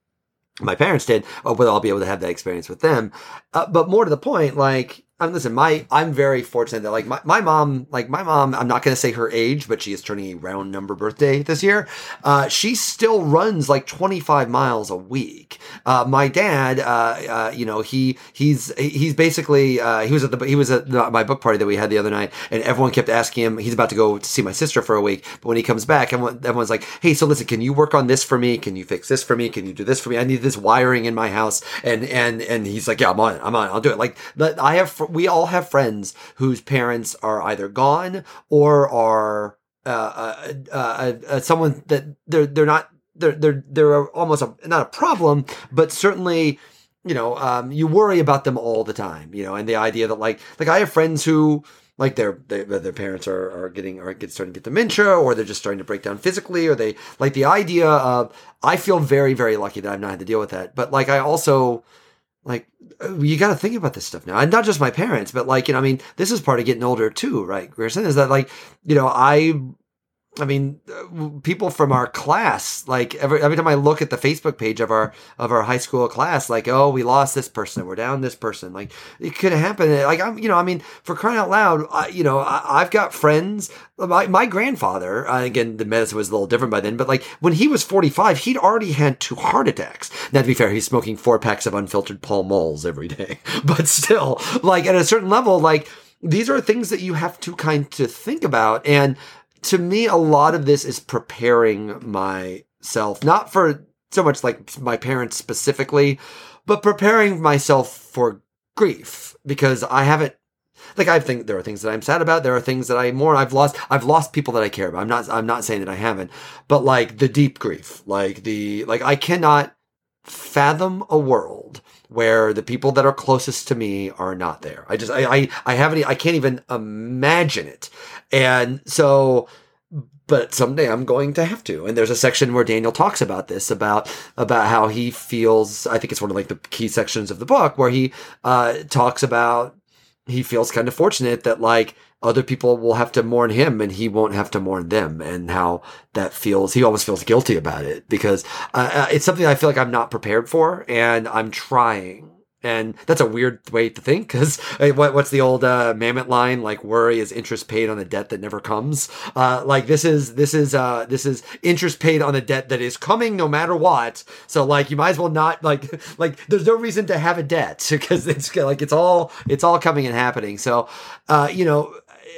my parents did, oh, whether I'll be able to have that experience with them. Uh, but more to the point, like listen, my I'm very fortunate that like my, my mom, like my mom, I'm not going to say her age, but she is turning a round number birthday this year. Uh, she still runs like 25 miles a week. Uh, my dad, uh, uh you know, he he's he's basically uh, he was at the he was at the, my book party that we had the other night, and everyone kept asking him. He's about to go to see my sister for a week, but when he comes back, everyone, everyone's like, "Hey, so listen, can you work on this for me? Can you fix this for me? Can you do this for me? I need this wiring in my house." And and and he's like, "Yeah, I'm on. I'm on. I'll do it." Like I have we all have friends whose parents are either gone or are uh, uh, uh, uh, someone that they're they're not they're they're they're almost a, not a problem, but certainly you know um, you worry about them all the time. You know, and the idea that like like I have friends who like their their, their parents are, are getting are get, starting to get dementia or they're just starting to break down physically or they like the idea of I feel very very lucky that I've not had to deal with that but like I also like uh, you got to think about this stuff now. And not just my parents but like you know I mean this is part of getting older too right Grierson is that like you know I I mean, uh, people from our class, like every every time I look at the Facebook page of our of our high school class, like, oh, we lost this person, we're down this person. Like, it could happen. Like, I'm, you know, I mean, for crying out loud, I, you know, I, have got friends. My my grandfather, again, the medicine was a little different by then, but like when he was 45, he'd already had two heart attacks. Now, to be fair, he's smoking four packs of unfiltered Pall Malls every day, but still, like at a certain level, like these are things that you have to kind of think about and to me, a lot of this is preparing myself, not for so much like my parents specifically, but preparing myself for grief because I haven't like I think there are things that I'm sad about. There are things that I mourn. I've lost. I've lost people that I care about. I'm not. I'm not saying that I haven't, but like the deep grief, like the like I cannot fathom a world where the people that are closest to me are not there. I just I I, I haven't. I can't even imagine it. And so, but someday I'm going to have to. And there's a section where Daniel talks about this, about about how he feels. I think it's one of like the key sections of the book where he uh, talks about he feels kind of fortunate that like other people will have to mourn him and he won't have to mourn them and how that feels he almost feels guilty about it because uh, uh it's something i feel like i'm not prepared for and i'm trying and that's a weird way to think because what, what's the old uh, Mamet line? Like worry is interest paid on a debt that never comes. Uh, like this is this is uh, this is interest paid on a debt that is coming no matter what. So like you might as well not like like there's no reason to have a debt because it's like it's all it's all coming and happening. So uh, you know,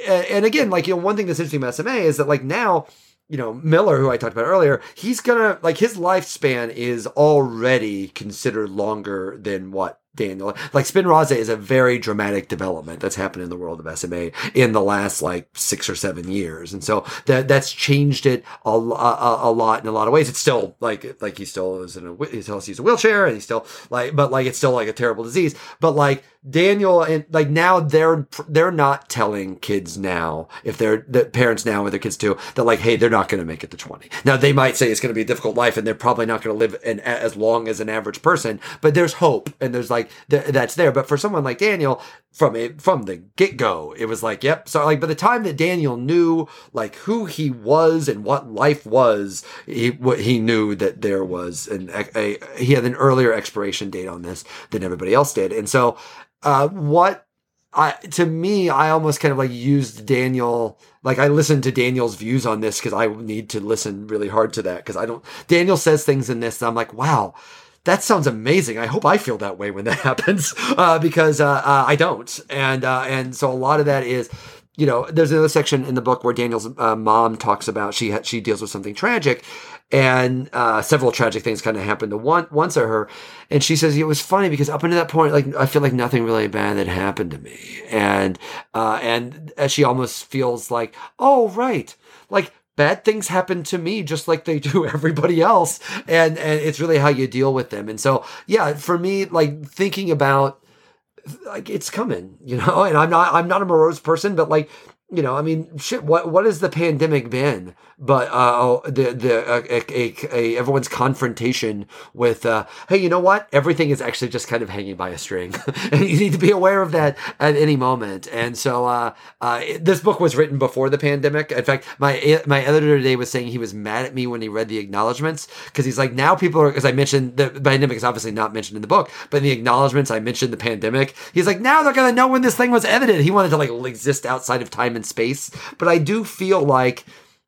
and again, like you know, one thing that's interesting about SMA is that like now you know, Miller, who I talked about earlier, he's gonna like his lifespan is already considered longer than what Daniel. Like Spinraza is a very dramatic development that's happened in the world of SMA in the last like six or seven years, and so that that's changed it a, a, a lot in a lot of ways. It's still like like he still is in a he still uses a wheelchair, and he's still like, but like it's still like a terrible disease. But like Daniel and like now they're they're not telling kids now if they're the parents now with their kids too that like hey they're not going to make it to 20 now they might say it's going to be a difficult life and they're probably not going to live an, as long as an average person but there's hope and there's like th- that's there. But for someone like Daniel from it from the get go it was like yep so like by the time that Daniel knew like who he was and what life was he he knew that there was an a, a he had an earlier expiration date on this than everybody else did and so uh, what I to me, I almost kind of like used Daniel. Like I listened to Daniel's views on this because I need to listen really hard to that because I don't. Daniel says things in this, I'm like, wow, that sounds amazing. I hope I feel that way when that happens uh, because uh, uh, I don't, and uh, and so a lot of that is you know, there's another section in the book where Daniel's uh, mom talks about she ha- she deals with something tragic, and uh, several tragic things kind of happened to one once to her, and she says it was funny because up until that point, like I feel like nothing really bad had happened to me, and and she almost feels like, oh right, like bad things happen to me just like they do everybody else, and and it's really how you deal with them, and so yeah, for me, like thinking about like it's coming, you know. And I'm not I'm not a morose person, but like you know, I mean, shit. What what has the pandemic been? But uh, oh, the the uh, a, a, a, everyone's confrontation with, uh, hey, you know what? Everything is actually just kind of hanging by a string, and you need to be aware of that at any moment. And so, uh, uh, this book was written before the pandemic. In fact, my my editor today was saying he was mad at me when he read the acknowledgments because he's like, now people are because I mentioned the pandemic is obviously not mentioned in the book, but in the acknowledgments I mentioned the pandemic. He's like, now they're gonna know when this thing was edited. He wanted to like exist outside of time and space. But I do feel like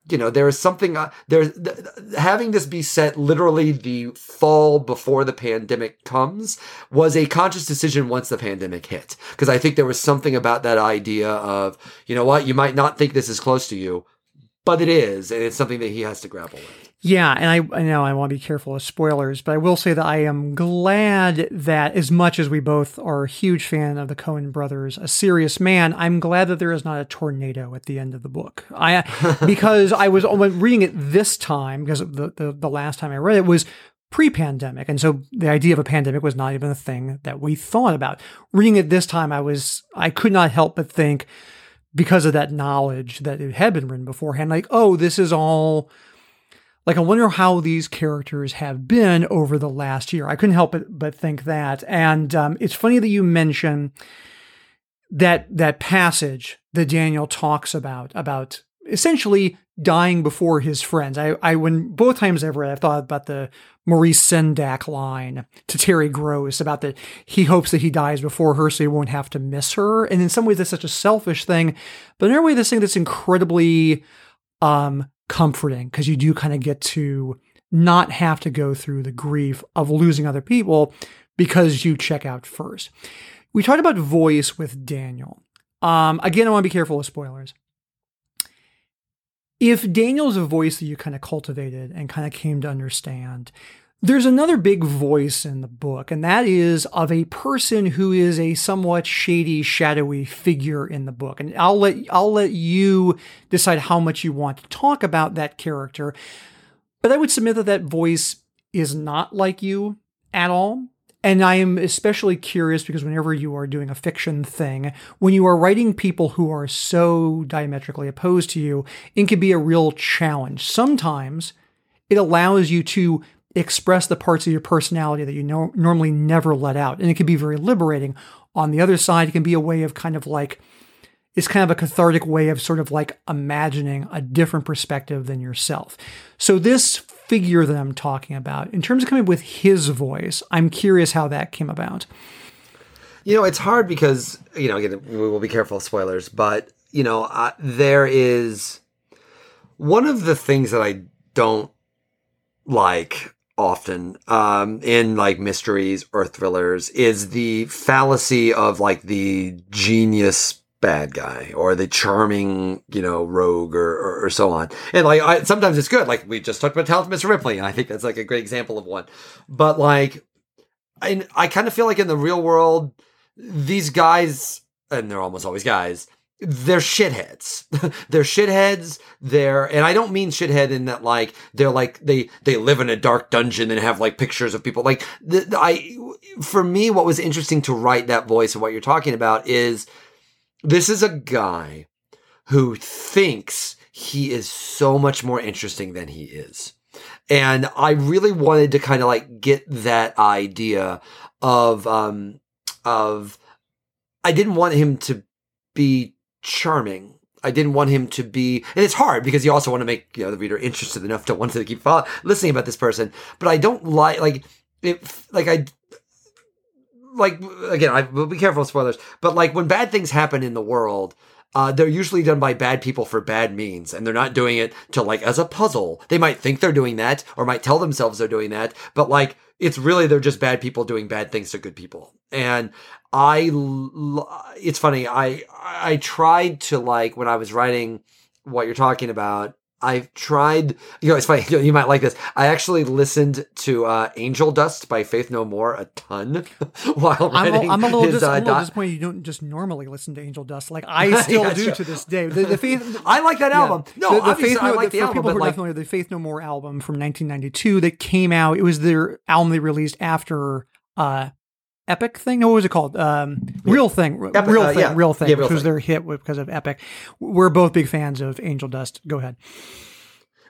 you know there is something uh, there's th- having this be set literally the fall before the pandemic comes was a conscious decision once the pandemic hit. Because i think there was something about that idea of you know what you might not think this is close to you but it is and it's something that he has to grapple with Yeah, and I, I know I want to be careful of spoilers, but I will say that I am glad that as much as we both are a huge fan of the Coen brothers, A Serious Man, I'm glad that there is not a tornado at the end of the book. I because I was reading it this time because the, the the last time I read it was pre-pandemic, and so the idea of a pandemic was not even a thing that we thought about. Reading it this time, I was I could not help but think because of that knowledge that it had been written beforehand, like, oh, this is all like I wonder how these characters have been over the last year. I couldn't help but, but think that. And um, it's funny that you mention that that passage that Daniel talks about about essentially dying before his friends. I, I when both times I've read, I've thought about the Maurice Sendak line to Terry Gross about that he hopes that he dies before her so he won't have to miss her. And in some ways, that's such a selfish thing, but in another way, this thing that's incredibly um, comforting because you do kind of get to not have to go through the grief of losing other people because you check out first. We talked about voice with Daniel. Um, again, I want to be careful with spoilers. If Daniel's a voice that you kind of cultivated and kind of came to understand, there's another big voice in the book, and that is of a person who is a somewhat shady, shadowy figure in the book. And I'll let I'll let you decide how much you want to talk about that character. But I would submit that that voice is not like you at all. And I am especially curious because whenever you are doing a fiction thing, when you are writing people who are so diametrically opposed to you, it can be a real challenge. Sometimes it allows you to express the parts of your personality that you no- normally never let out. And it can be very liberating. On the other side, it can be a way of kind of like, it's kind of a cathartic way of sort of like imagining a different perspective than yourself. So, this figure that I'm talking about, in terms of coming with his voice, I'm curious how that came about. You know, it's hard because, you know, again, we will be careful of spoilers, but, you know, uh, there is one of the things that I don't like often um, in like mysteries or thrillers is the fallacy of like the genius bad guy or the charming, you know, rogue or, or, or so on. And like, I, sometimes it's good. Like we just talked about Talented Mr. Ripley, and I think that's like a great example of one. But like, I, I kind of feel like in the real world, these guys, and they're almost always guys, they're shitheads. they're shitheads. They're, and I don't mean shithead in that like they're like they they live in a dark dungeon and have like pictures of people. Like the, the, I, for me, what was interesting to write that voice and what you're talking about is this is a guy who thinks he is so much more interesting than he is. And I really wanted to kind of like get that idea of um of I didn't want him to be charming. I didn't want him to be, and it's hard because you also want to make you know the reader interested enough to want to keep follow, listening about this person. But I don't like like it like I like again I will be careful with spoilers. But like when bad things happen in the world, uh, they're usually done by bad people for bad means, and they're not doing it to like as a puzzle. They might think they're doing that, or might tell themselves they're doing that, but like it's really they're just bad people doing bad things to good people. And I, it's funny. I I tried to like when I was writing what you're talking about. I've tried, you know, it's funny, you might like this. I actually listened to uh, Angel Dust by Faith No More a ton while writing. I'm a, I'm a little, his, dis- uh, I'm a little disappointed you don't just normally listen to Angel Dust. Like I still yeah, do true. to this day. The, the Faith, I like that album. Yeah. No, the, the Faith, I like the, for album. people who are like, familiar, the Faith No More album from 1992 that came out. It was their album they released after uh, Epic thing. No, what was it called? Um, real thing, Epic, real uh, thing, yeah. real thing, yeah, real which thing. was their hit because of Epic. We're both big fans of Angel Dust. Go ahead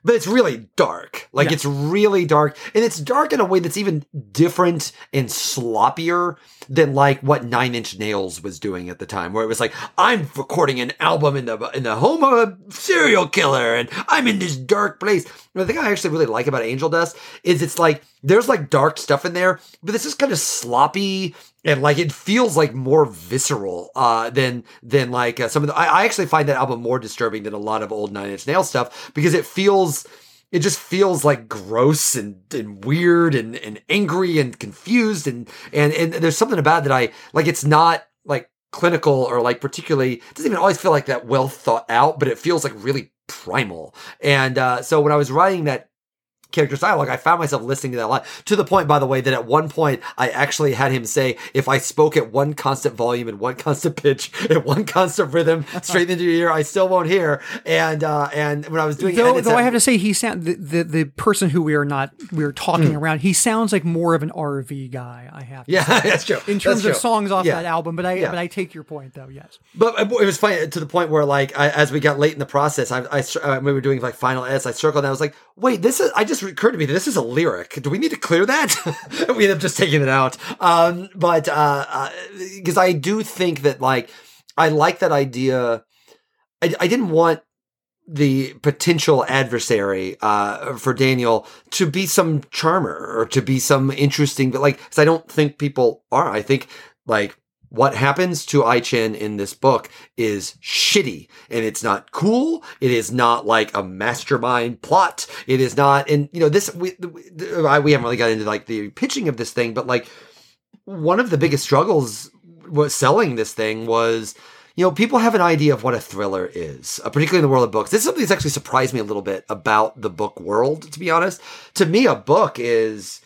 but it's really dark. Like yeah. it's really dark, and it's dark in a way that's even different and sloppier than like what Nine Inch Nails was doing at the time, where it was like I'm recording an album in the in the home of a serial killer, and I'm in this dark place. And the thing I actually really like about Angel Dust is it's like there's like dark stuff in there, but this is kind of sloppy and like it feels like more visceral uh, than than like uh, some of the. I, I, actually find that album more disturbing than a lot of old Nine Inch Nails stuff because it feels. It just feels like gross and, and weird and, and angry and confused and, and and there's something about that I like. It's not like clinical or like particularly. It doesn't even always feel like that well thought out, but it feels like really primal. And uh, so when I was writing that character's dialogue. I found myself listening to that a lot to the point, by the way, that at one point I actually had him say, if I spoke at one constant volume and one constant pitch and one constant rhythm straight into your ear, I still won't hear. And, uh, and when I was doing Though, edits, though I have to say, he sound the, the the person who we are not we are talking Hmm. around. He sounds like more of an RV guy. I have to yeah, say. that's true. in terms That's of true. songs off Yeah. that album. But I Yeah. but I take your point though. Yes. But it was funny to the point where, like, I, as we got late in the process, I, I uh, we were doing like final edits. I circled and I was like, "Wait, this is." I just occurred to me that this is a lyric. Do we need to clear that? we ended up just taking it out. Um, but because I do think that, like, I like that idea. I, I didn't want the potential adversary uh, for Daniel to be some charmer or to be some interesting, but like, because I don't think people are. I think like what happens to I Chen in this book is shitty and it's not cool. It is not like a mastermind plot. It is not, and you know, this, we, we we haven't really got into like the pitching of this thing, but like one of the biggest struggles was selling this thing was, you know, people have an idea of what a thriller is, uh, particularly in the world of books. This is something that's actually surprised me a little bit about the book world, to be honest. To me, a book is,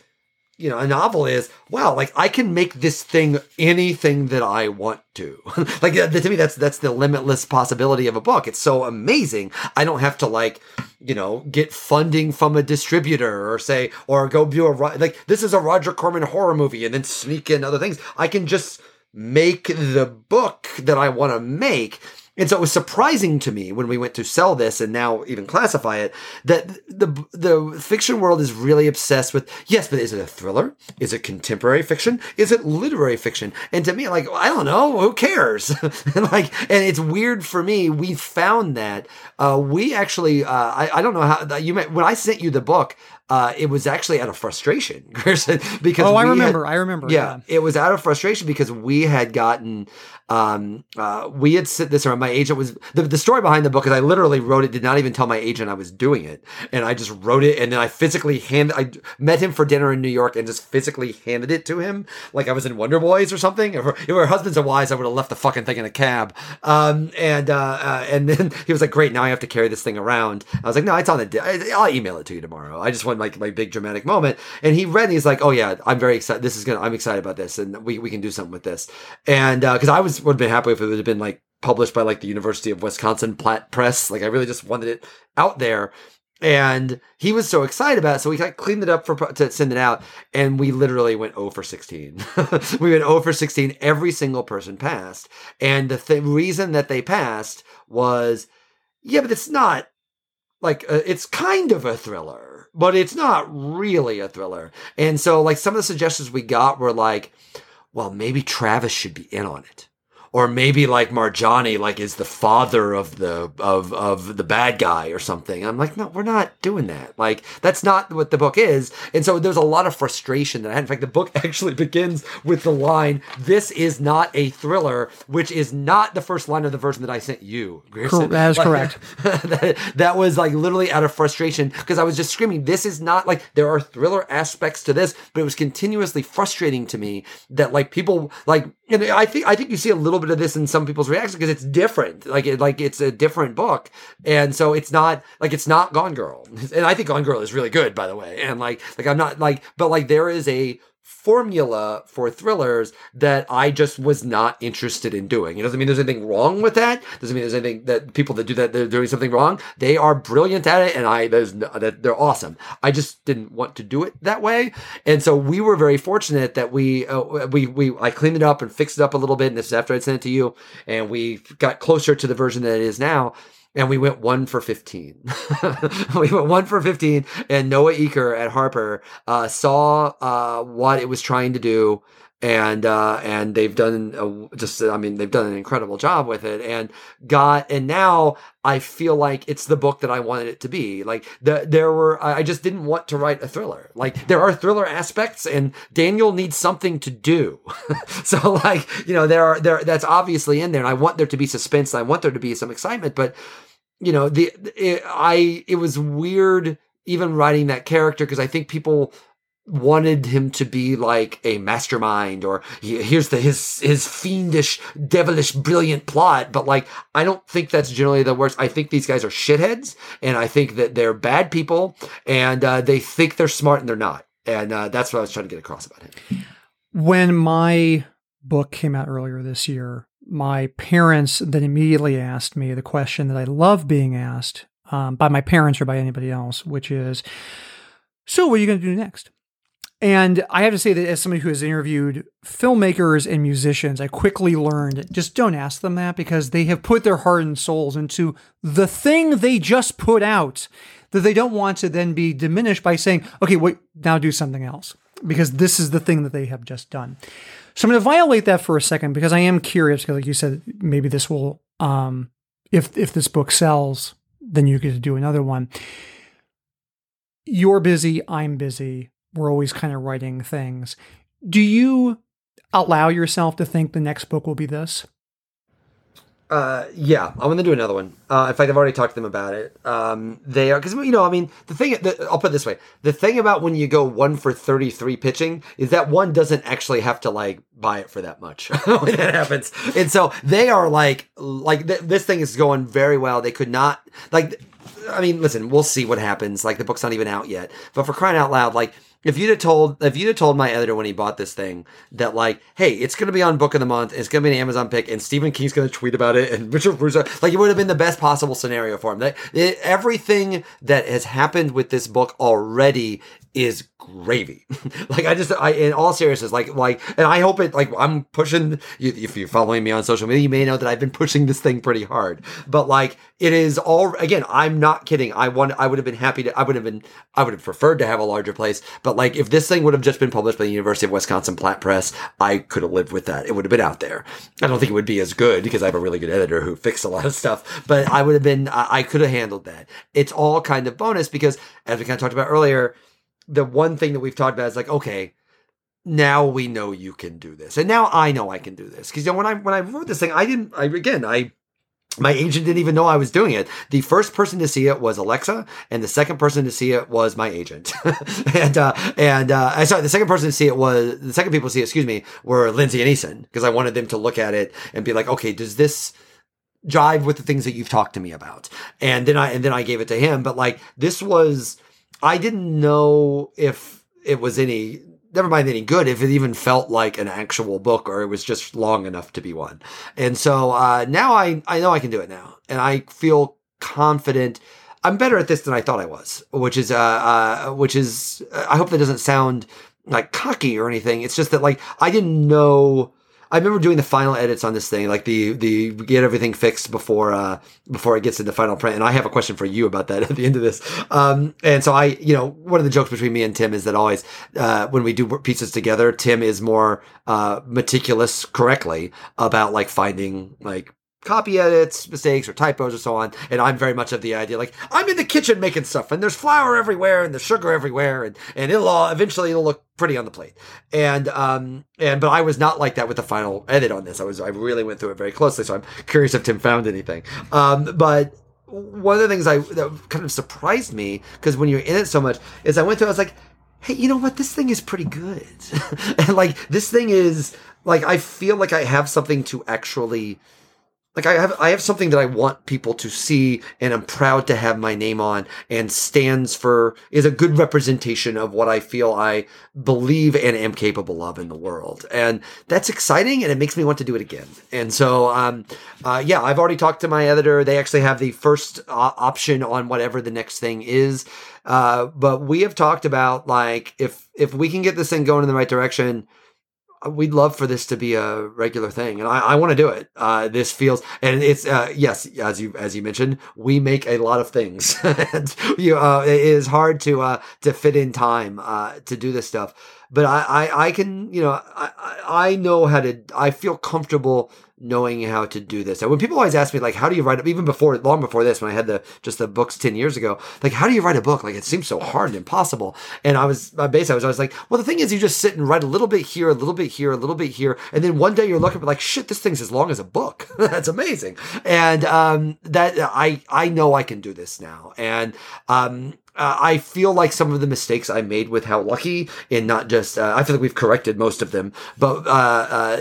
you know, a novel is, wow, like I can make this thing anything that I want to. like to me, that's that's the limitless possibility of a book. It's so amazing. I don't have to like, you know, get funding from a distributor or say or go do a like this is a Roger Corman horror movie and then sneak in other things. I can just make the book that I want to make. And so it was surprising to me when we went to sell this and now even classify it that the the fiction world is really obsessed with yes, but is it a thriller? Is it contemporary fiction? Is it literary fiction? And to me, like I don't know, who cares? and like, and it's weird for me. We found that uh, we actually uh, I I don't know how you met when I sent you the book. Uh, it was actually out of frustration, because Oh, I we had- remember. I remember. yeah, it was out of frustration because we had gotten, um, uh, we had said this around. My agent was the, the story behind the book is I literally wrote it, did not even tell my agent I was doing it, and I just wrote it, and then I physically hand I met him for dinner in New York and just physically handed it to him like I was in Wonder Boys or something. If, if we were husbands and wives, I would have left the fucking thing in a cab. Um, and uh, uh, and then he was like, "Great, now I have to carry this thing around." I was like, "No, it's on the. di- I'll email it to you tomorrow. I just want like my big dramatic moment." And he read, and he's like, "Oh yeah, I'm very excited. This is gonna. I'm excited about this, and we we can do something with this." And because I was would have been happy if it would have been like published by like the University of Wisconsin Platt Press. Like I really just wanted it out there. And he was so excited about it, so we like cleaned it up for to send it out, and we literally went 0 for 16. we went 0 for 16. Every single person passed, and the th- reason that they passed was, yeah, but it's not like uh, it's kind of a thriller, but it's not really a thriller. And so, like some of the suggestions we got were like, well, maybe Travis should be in on it. Or maybe like Marjani like is the father of the of of the bad guy or something. I'm like, no, we're not doing that. Like that's not what the book is. And so there's a lot of frustration that I had. In fact, the book actually begins with the line, "This is not a thriller," which is not the first line of the version that I sent you. Grierson. That is Like, correct. that, that was like literally out of frustration because I was just screaming, this is not like there are thriller aspects to this, but it was continuously frustrating to me that like people like, and I think, I think you see a little bit of this in some people's reactions because it's different. Like, it, like it's a different book. And so it's not like, it's not Gone Girl. And I think Gone Girl is really good, by the way. And like, like I'm not like, but like there is a, formula for thrillers that I just was not interested in doing. It doesn't mean there's anything wrong with that. Doesn't mean there's anything that people that do that they're doing something wrong. They are brilliant at it, and I there's no, that they're awesome. I just didn't want to do it that way, and so we were very fortunate that we uh, we we I cleaned it up and fixed it up a little bit. And this is after I sent it to you, and we got closer to the version that it is now and we went one for 15. we went one for 15, and Noah Eaker at Harper uh, saw uh, what it was trying to do. And uh, and they've done a, just I mean they've done an incredible job with it and got and now I feel like it's the book that I wanted it to be like the, there were I just didn't want to write a thriller like there are thriller aspects and Daniel needs something to do so like you know there are there that's obviously in there and I want there to be suspense I want there to be some excitement but you know the it, i it was weird even writing that character because i think people wanted him to be like a mastermind or here's the his his fiendish devilish brilliant plot but like i don't think that's generally the worst. I think these guys are shitheads and i think that they're bad people and uh, they think they're smart and they're not and uh, that's what i was trying to get across about him. When my book came out earlier this year, my parents then immediately asked me the question that I love being asked um, by my parents or by anybody else, which is, So, what are you going to do next? And I have to say that as somebody who has interviewed filmmakers and musicians, I quickly learned just don't ask them that because they have put their heart and souls into the thing they just put out that they don't want to then be diminished by saying, okay, wait, now do something else because this is the thing that they have just done. So I'm going to violate that for a second because I am curious. Because, like you said, maybe this will, um, if if this book sells, then you get to do another one. You're busy. I'm busy. We're always kind of writing things. Do you allow yourself to think the next book will be this? Uh, yeah, I'm gonna do another one. Uh, in fact, I've already talked to them about it. Um, they are because you know, I mean, the thing. The, I'll put it this way: the thing about when you go one for thirty three pitching is that one doesn't actually have to like buy it for that much when that happens. And so they are like, like th- this thing is going very well. They could not like. I mean, listen, we'll see what happens. Like the book's not even out yet, but for crying out loud, like if you'd have told if you'd have told my editor when he bought this thing that like, hey, it's gonna be on book of the month, it's gonna be an Amazon pick, and Stephen King's gonna tweet about it, and Richard Russo, like it would have been the best possible scenario for him. That it, everything that has happened with this book already is gravy. like I just, I in all seriousness, like like, and I hope it. Like I'm pushing. You, if you're following me on social media, you may know that I've been pushing this thing pretty hard. But like, it is all. Again, I'm not kidding. I want. I would have been happy to. I would have been. I would have preferred to have a larger place. But like, if this thing would have just been published by the University of Wisconsin Platt Press, I could have lived with that. It would have been out there. I don't think it would be as good because I have a really good editor who fixed a lot of stuff. But I would have been. I, could have handled that. It's all kind of bonus because, as we kind of talked about earlier the one thing that we've talked about is like, okay, now we know you can do this, and now I know I can do this because you know when I when I wrote this thing, I didn't. I again, I my agent didn't even know I was doing it. The first person to see it was Alexa, and the second person to see it was my agent. and uh, and uh, I sorry, the second person to see it was the second people to see it. Excuse me, were Lindsay and Eason because I wanted them to look at it and be like, okay, does this jive with the things that you've talked to me about? And then I and then I gave it to him. But like this was, I didn't know if it was any never mind any good if it even felt like an actual book or it was just long enough to be one. And so uh, now I I know I can do it now, and I feel confident. I'm better at this than I thought I was, which is uh, uh which is I hope that doesn't sound like cocky or anything. It's just that like I didn't know. I remember doing the final edits on this thing, like the the get everything fixed before uh before it gets into final print. And I have a question for you about that at the end of this. Um, and so I, you know, one of the jokes between me and Tim is that always uh, when we do pieces together, Tim is more uh, meticulous correctly about like finding like copy edits, mistakes, or typos, or so on. And I'm very much of the idea like I'm in the kitchen making stuff, and there's flour everywhere, and there's sugar everywhere, and and it'll all eventually it'll look pretty on the plate. And um and but I was not like that with the final edit on this. I was I really went through it very closely. So I'm curious if Tim found anything. Um, but one of the things I that kind of surprised me because when you're in it so much is I went through. I was like, hey, you know what? This thing is pretty good, and like this thing is like I feel like I have something to actually like I have I have something that I want people to see and I'm proud to have my name on and stands for is a good representation of what I feel I believe and am capable of in the world. And that's exciting and it makes me want to do it again. And so um uh, yeah, I've already talked to my editor. They actually have the first uh, option on whatever the next thing is. Uh but we have talked about like if if we can get this thing going in the right direction, we'd love for this to be a regular thing and i, I want to do it. Uh, this feels and it's uh, yes as you as you mentioned we make a lot of things. And you uh, it is hard to uh, to fit in time uh, to do this stuff but I, I i can you know i i know how to i feel comfortable knowing how to do this. And when people always ask me, like, how do you write up, even before, long before this, when I had the, just the books 10 years ago, like, how do you write a book? Like, it seems so hard and impossible. And I was, my base, I was always like, well, the thing is, you just sit and write a little bit here, a little bit here, a little bit here. And then one day you're looking like, shit, this thing's as long as a book. That's amazing. And, um, that I, I know I can do this now. And, um, uh, I feel like some of the mistakes I made with How Lucky, and not just, uh, I feel like we've corrected most of them, but uh, uh,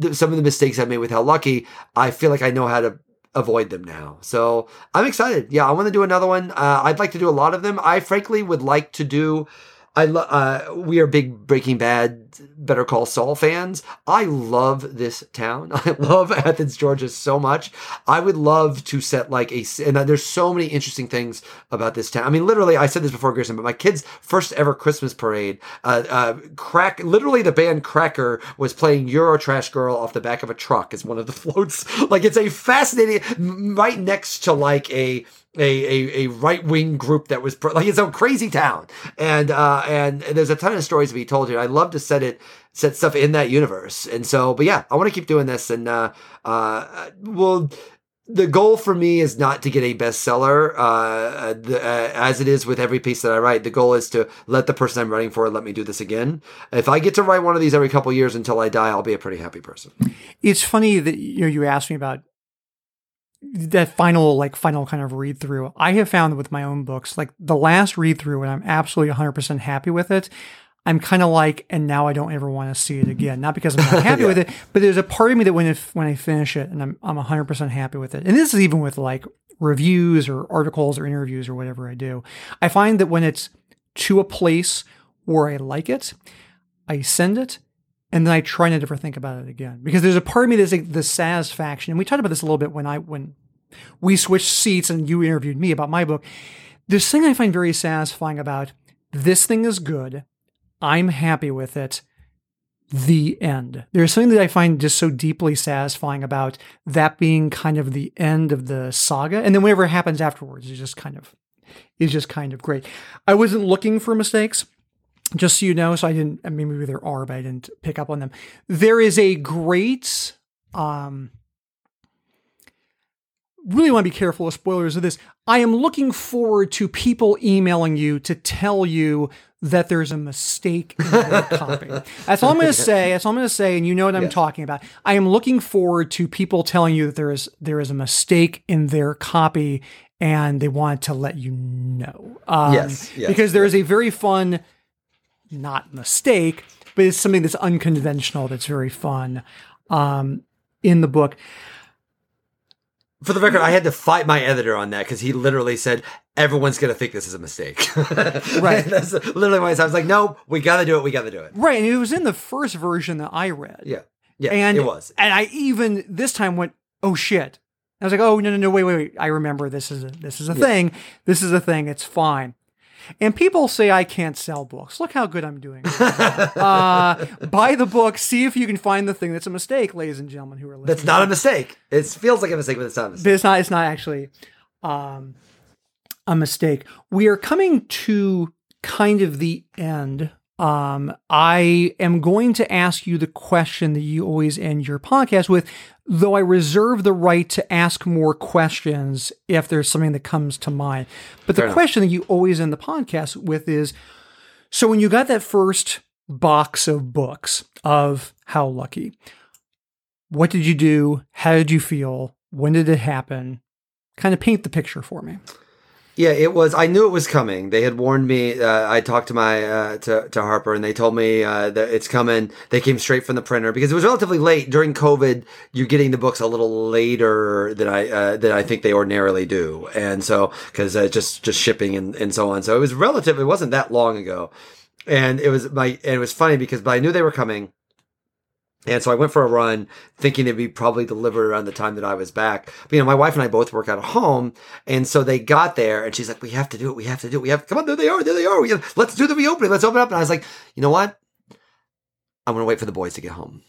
th- some of the mistakes I made with How Lucky, I feel like I know how to avoid them now. So I'm excited. Yeah, I want to do another one. Uh, I'd like to do a lot of them. I frankly would like to do I lo- uh, we are big Breaking Bad, Better Call Saul fans. I love this town. I love Athens, Georgia so much. I would love to set like a and there's so many interesting things about this town. I mean, literally, I said this before, Grierson, but my kid's first ever Christmas parade, uh, uh, crack, literally the band Cracker was playing Eurotrash Girl off the back of a truck as one of the floats. like it's a fascinating, right next to like a a, a, a right wing group that was like it's a crazy town, and uh, and there's a ton of stories to be told here. I love to set it set stuff in that universe, and so but yeah, I want to keep doing this, and uh, uh, well. The goal for me is not to get a bestseller, uh, the, uh, as it is with every piece that I write. The goal is to let the person I'm writing for let me do this again. If I get to write one of these every couple years until I die, I'll be a pretty happy person. It's funny that you know you asked me about that final like final kind of read through i have found with my own books like the last read through when i'm absolutely 100% happy with it i'm kind of like and now i don't ever want to see it again. Not because i'm not happy yeah. with it but there's a part of me that when if when i finish it and i'm i'm 100% happy with it. And this is even with like reviews or articles or interviews or whatever i do. I find that when it's to a place where i like it i send it and then I try not to ever think about it again because there's a part of me that's like the satisfaction. And we talked about this a little bit when I when we switched seats and you interviewed me about my book. This thing I find very satisfying about this thing is good. I'm happy with it. The end. There's something that I find just so deeply satisfying about that being kind of the end of the saga. And then whatever happens afterwards is just kind of is just kind of great. I wasn't looking for mistakes just so you know, so I didn't, I mean, maybe there are, but I didn't pick up on them. There is a great, um, really want to be careful of spoilers of this. I am looking forward to people emailing you to tell you that there's a mistake in their copy. That's all I'm going to say. That's all I'm going to say, and you know what I'm talking about. I am looking forward to people telling you that there is there is a mistake in their copy, and they want to let you know. Um, yes, yes, because there yes. is a very fun not mistake, but it's something that's unconventional that's very fun um, in the book. For the record, I had to fight my editor on that because he literally said everyone's going to think this is a mistake. right. That's literally why I was like, no, we got to do it. We got to do it. Right. And it was in the first version that I read. Yeah. Yeah. And it was. And I even this time went, oh shit. I was like, oh no no no wait wait wait. I remember this is a this is a yeah. thing. This is a thing. It's fine. And people say I can't sell books. Look how good I'm doing. uh, buy the book. See if you can find the thing that's a mistake, ladies and gentlemen who are listening. That's not a mistake. It feels like a mistake, but it's not a mistake. But it's not. It's not actually um, a mistake. We are coming to kind of the end um, I am going to ask you the question that you always end your podcast with, though I reserve the right to ask more questions if there's something that comes to mind. But Fair the enough. question that you always end the podcast with is so when you got that first box of books of How Lucky, what did you do? How did you feel? When did it happen? Kind of paint the picture for me. Yeah, it was. I knew it was coming. They had warned me. Uh, I talked to my uh, to to Harper, and they told me uh, that it's coming. They came straight from the printer because it was relatively late during COVID. You're getting the books a little later than I uh, than I think they ordinarily do, and so because uh, just just shipping and, and so on. So it was relative. It wasn't that long ago, and it was my and it was funny because but I knew they were coming and so I went for a run thinking it'd be probably delivered around the time that I was back. But, you know, my wife and I both work out of home. And so they got there and she's like, we have to do it. We have to do it. We have, come on, there they are. There they are. We have, let's do the reopening. Let's open up. And I was like, you know what? I'm going to wait for the boys to get home.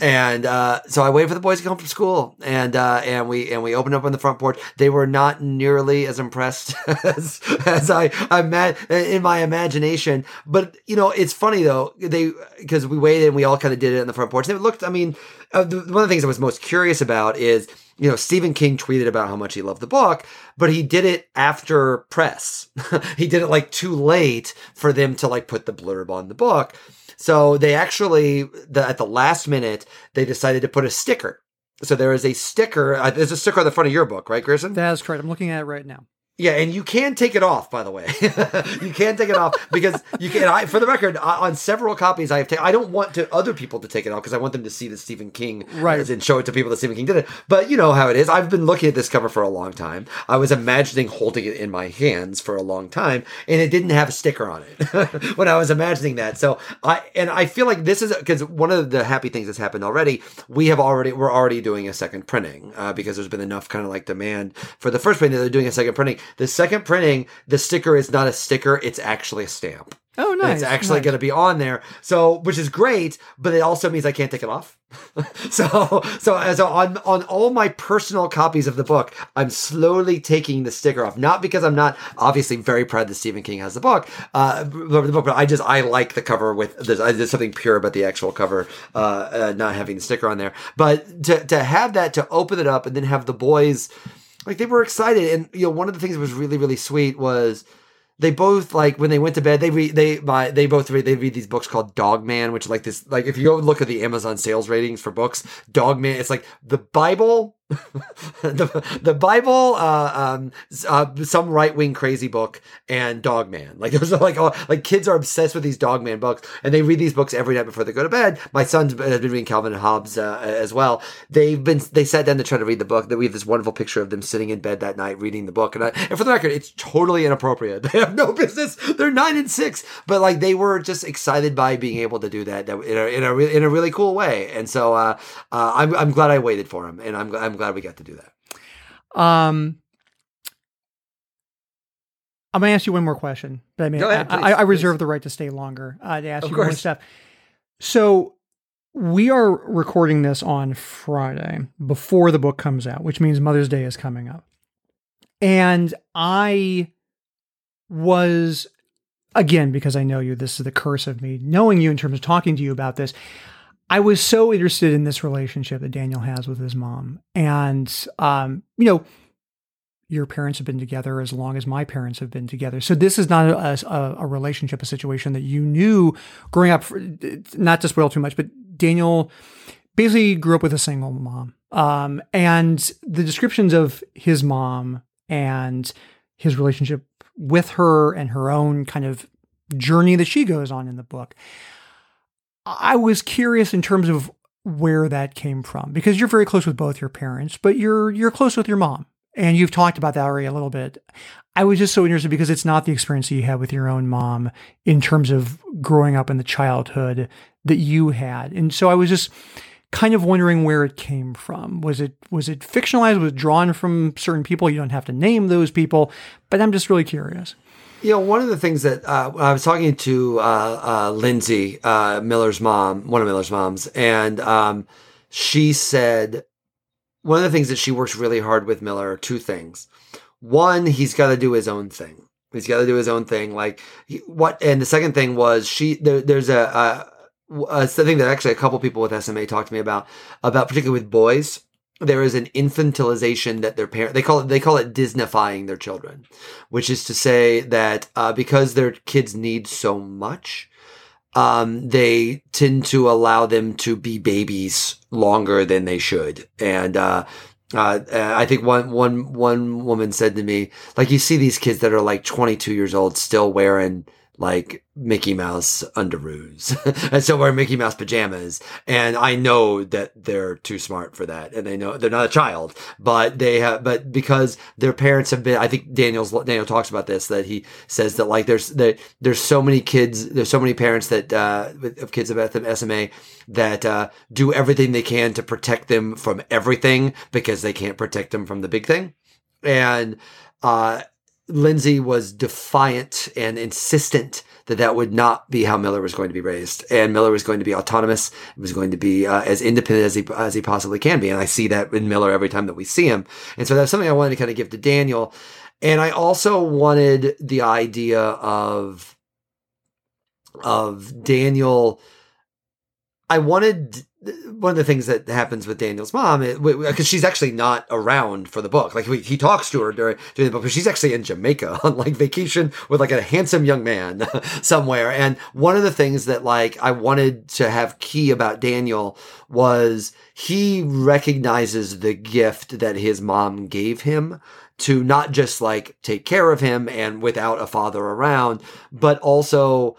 And uh, so I waited for the boys to come from school, and uh, and we and we opened up on the front porch. They were not nearly as impressed as as I I met in my imagination. But you know, it's funny though they because we waited and we all kind of did it on the front porch. It looked. I mean, uh, the, one of the things I was most curious about is you know Stephen King tweeted about how much he loved the book, but he did it after press. he did it like too late for them to like put the blurb on the book. So they actually, the, at the last minute, they decided to put a sticker. So there is a sticker. Uh, there's a sticker on the front of your book, right, Grayson? That is correct. I'm looking at it right now. Yeah, and you can take it off, by the way. you can take it off because you can. I, for the record, on several copies I have taken. I don't want to other people to take it off because I want them to see that Stephen King right and show it to people that Stephen King did it. But you know how it is. I've been looking at this cover for a long time. I was imagining holding it in my hands for a long time, and it didn't have a sticker on it when I was imagining that. So I and I feel like this is because one of the happy things that's happened already. We have already we're already doing a second printing uh, because there's been enough kind of like demand for the first printing. that They're doing a second printing. The second printing, the sticker is not a sticker; it's actually a stamp. Oh, And nice. it's actually nice. going to be on there. So, which is great, but it also means I can't take it off. so, so as on on all my personal copies of the book, I'm slowly taking the sticker off. Not because I'm not obviously very proud that Stephen King has the book, uh, the book, but I just I like the cover with there's, there's something pure about the actual cover, uh, uh, not having the sticker on there. But to to have that to open it up and then have the boys like they were excited, and you know one of the things that was really really sweet was they both like when they went to bed they read they my they both read they read these books called dog man which like this like if you go look at the amazon sales ratings for books dog man it's like the bible the, the bible uh um uh, some right-wing crazy book and dog man. Like those are like all like kids are obsessed with these dog man books and they read these books every night before they go to bed. My son's been reading calvin and hobbes uh, as well. They've been they sat down to try to read the book. That we have this wonderful picture of them sitting in bed that night reading the book and, I, and for the record it's totally inappropriate. They have no business. They're nine and six but like they were just excited by being able to do that, that in a in a, re- in a really cool way. And so uh, uh, I'm, I'm glad I waited for him and I'm, I'm glad we got to do that Um, I'm gonna ask you one more question, but I mean, ahead, I, please, I, I please. reserve the right to stay longer uh, to ask Of you more stuff. So we are recording this on Friday before the book comes out, which means Mother's Day is coming up, and I was again because I know you. This is the curse of me knowing you in terms of talking to you about this. I was so interested in this relationship that Daniel has with his mom. And, um, you know, your parents have been together as long as my parents have been together. So this is not a, a, a relationship, a situation that you knew growing up, not to spoil too much, but Daniel basically grew up with a single mom. Um, and the descriptions of his mom and his relationship with her and her own kind of journey that she goes on in the book. I was curious in terms of where that came from because you're very close with both your parents, but you're you're close with your mom. And you've talked about that already a little bit. I was just so interested because it's not the experience that you had with your own mom in terms of growing up in the childhood that you had. And so I was just kind of wondering where it came from. Was it was it fictionalized? Was it drawn from certain people? You don't have to name those people, but I'm just really curious. You know, one of the things that uh, I was talking to uh, uh, Lindsay uh, Miller's mom, one of Miller's moms, and um, she said one of the things that she works really hard with Miller are two things. One, he's got to do his own thing. He's got to do his own thing. Like what? And the second thing was she. There, there's a, a, a thing that actually a couple people with SMA talked to me about, about particularly with boys there is an infantilization that their parent they call it they call it disneyfying their children which is to say that uh, because their kids need so much um, they tend to allow them to be babies longer than they should. And uh, uh, I think one one one woman said to me, like you see these kids that are like 22 years old still wearing like Mickey Mouse underoos and still wearing Mickey Mouse pajamas. And I know that they're too smart for that. And they know they're not a child, but they have, but because their parents have been, I think Daniel's, Daniel talks about this, that he says that like there's, that there's so many kids, there's so many parents that, uh, of kids of SMA that, uh, do everything they can to protect them from everything because they can't protect them from the big thing. And, uh, Lindsay was defiant and insistent that that would not be how Miller was going to be raised, and Miller was going to be autonomous. was going to be uh, as independent as he as he possibly can be, and I see that in Miller every time that we see him. And so that's something I wanted to kind of give to Daniel, and I also wanted the idea of of Daniel. I wanted one of the things that happens with Daniel's mom, because she's actually not around for the book. Like he talks to her during, during the book, but she's actually in Jamaica on like vacation with like a handsome young man somewhere. And one of the things that like I wanted to have key about Daniel was he recognizes the gift that his mom gave him to not just like take care of him and without a father around, but also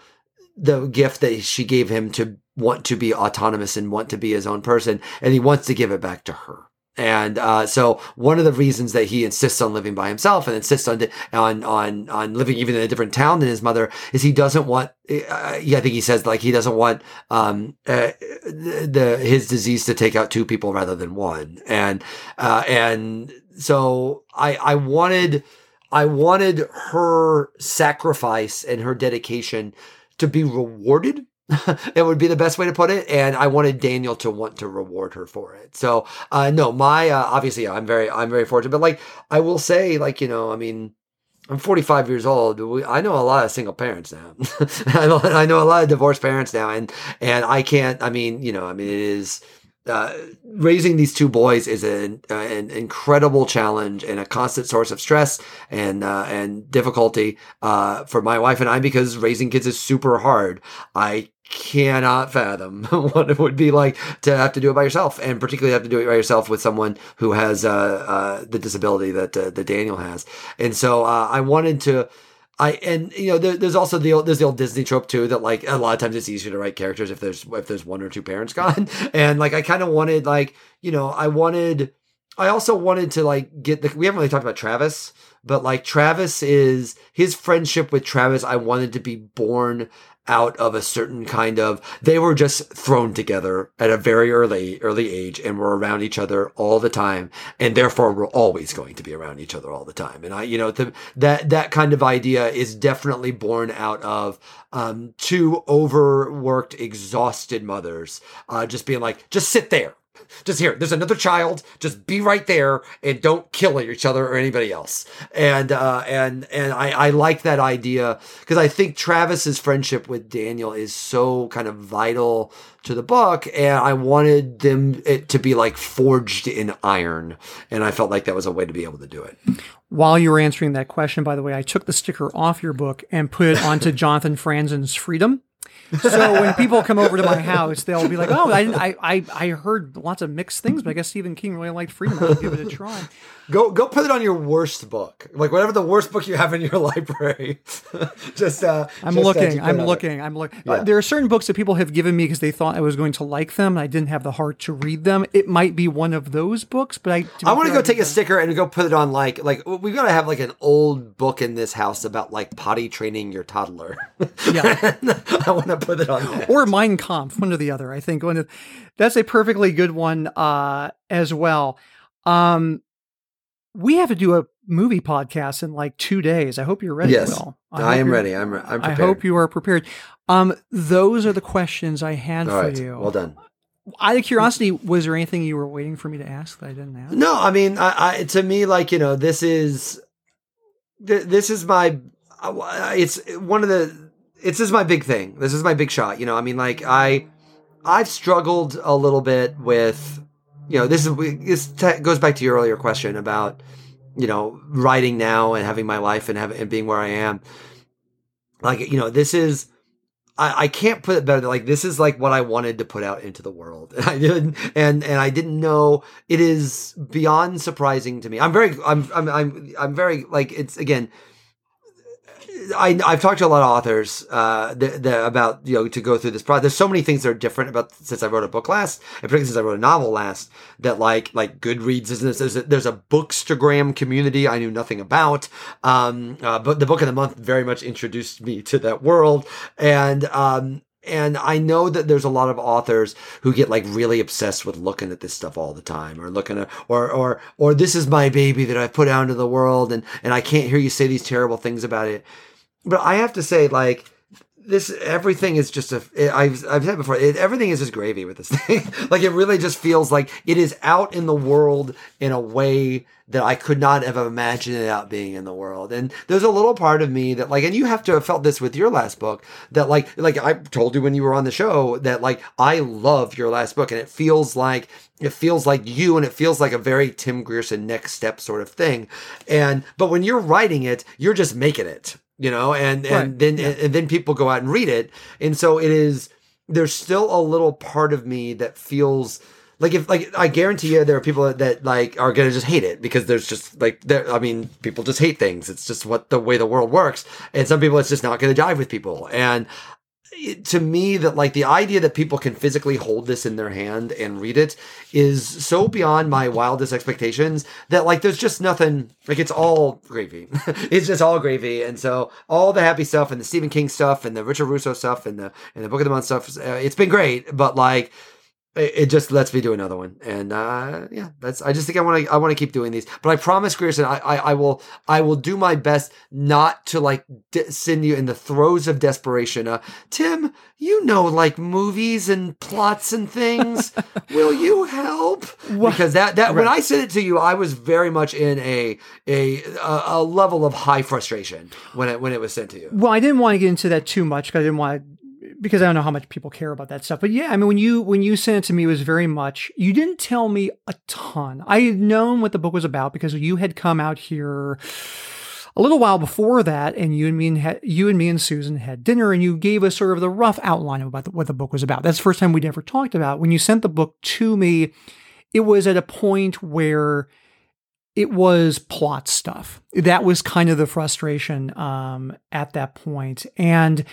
the gift that she gave him to want to be autonomous and want to be his own person. And he wants to give it back to her. And uh, so one of the reasons that he insists on living by himself and insists on on on on living even in a different town than his mother is he doesn't want. Uh, yeah, I think he says like he doesn't want um, uh, the his disease to take out two people rather than one. And uh, and so I I wanted I wanted her sacrifice and her dedication to be rewarded it would be the best way to put it. And I wanted Daniel to want to reward her for it. So, uh, no, my, uh, obviously, I'm very, I'm very fortunate, but like, I will say, like, you know, I mean, I'm 45 years old. I know a lot of single parents now. I know a lot of divorced parents now. And, and I can't, I mean, you know, I mean, it is, uh, raising these two boys is an, uh, an incredible challenge and a constant source of stress and uh, and difficulty uh, for my wife and I because raising kids is super hard. I cannot fathom what it would be like to have to do it by yourself, and particularly have to do it by yourself with someone who has uh, the disability that that Daniel has. And so I wanted to. I and you know there, there's also the old there's the old Disney trope too that like a lot of times it's easier to write characters if there's if there's one or two parents gone. And like I kind of wanted like you know I wanted I also wanted to like get the we haven't really talked about Travis but like Travis is his friendship with Travis I wanted to be born out of a certain kind of they were just thrown together at a very early early age and were around each other all the time and therefore we're always going to be around each other all the time. And i you know the, that that kind of idea is definitely born out of um, two overworked exhausted mothers uh, just being like just sit there just here, there's another child. Just be right there and don't kill each other or anybody else. And uh, and and I, I like that idea because I think Travis's friendship with Daniel is so kind of vital to the book, and I wanted them it to be like forged in iron, and I felt like that was a way to be able to do it. While you were answering that question, by the way, I took the sticker off your book and put it onto Jonathan Franzen's Freedom so when people come over to my house, they'll be like, "Oh, I, I, I heard lots of mixed things, but I guess Stephen King really liked Freedom. I'll give it a try." Go, go, put it on your worst book, like whatever the worst book you have in your library. just, uh, I'm just, looking, uh, I'm looking, I'm looking. Yeah. Uh, there are certain books that people have given me because they thought I was going to like them. And I didn't have the heart to read them. It might be one of those books, but I. I want to go take a sticker and go put it on like, like we've got to have like an old book in this house about like potty training your toddler. Yeah, I want to put it on. That. Or Mein Kampf, one or the other. I think one of, that's a perfectly good one uh, as well. Um, we have to do a movie podcast in like two days. I hope you're ready. Yes, Will. I, I am ready. I'm. I'm. Prepared. I hope you are prepared. Um, those are the questions I had All for right. you. Well done. Out of curiosity, was there anything you were waiting for me to ask that I didn't ask? No, I mean, I, I to me, like you know, this is this is my. It's one of the. It's this is my big thing. This is my big shot. You know, I mean, like I, I've struggled a little bit with you know, this is this t- goes back to your earlier question about you know writing now and having my life and having and being where I am. Like you know, this is I, I can't put it better. Like this is like what I wanted to put out into the world, and I didn't, and and I didn't know it is beyond surprising to me. I'm very, I'm, I'm, I'm, I'm very like it's again I, I've talked to a lot of authors uh, the, the, about you know to go through this process. There's so many things that are different about since I wrote a book last, and particularly since I wrote a novel last. That like like Goodreads is this. There's a, there's a bookstagram community I knew nothing about. Um, uh, but the book of the month very much introduced me to that world, and um, and I know that there's a lot of authors who get like really obsessed with looking at this stuff all the time or looking at, or, or, or this is my baby that I put out into the world and, and I can't hear you say these terrible things about it but I have to say, like, this everything is just a I've I've said before it, everything is just gravy with this thing. Like it really just feels like it is out in the world in a way that I could not have imagined it out being in the world. And there's a little part of me that like and you have to have felt this with your last book that like like I told you when you were on the show that like I love your last book and it feels like it feels like you and it feels like a very Tim Grierson next step sort of thing. And but when you're writing it you're just making it you know, and and right. then yeah. and then people go out and read it, and so it is. There's still a little part of me that feels like if like I guarantee you there are people that, that like are gonna just hate it because there's just like there I mean people just hate things. It's just what the way the world works. And some people it's just not gonna jive with people. And to me that like the idea that people can physically hold this in their hand and read it is so beyond my wildest expectations that like there's just nothing like it's all gravy. It's just all gravy. And so all the happy stuff and the stephen king stuff and the richard russo stuff and the and the book of the month stuff uh, it's been great. But like it, just lets me do another one. And uh yeah that's i just think i want to i want to keep doing these. But i promise grierson I, I i will i will do my best not to like d- send you in the throes of desperation uh tim you know like movies and plots and things. Will you help? Because that that when i sent it to you i was very much in a a a, a level of high frustration when it when it was sent to you. Well, I didn't want to get into that too much because I didn't want to, because I don't know how much people care about that stuff. But yeah, I mean, when you when you sent it to me, it was very much. You didn't tell me a ton. I had known what the book was about because you had come out here a little while before that, and you and me and had, you and me and Susan had dinner, and you gave us sort of the rough outline about the, what the book was about. That's the first time we'd ever talked about. When you sent the book to me, it was at a point where it was plot stuff. That was kind of the frustration um, at that point. And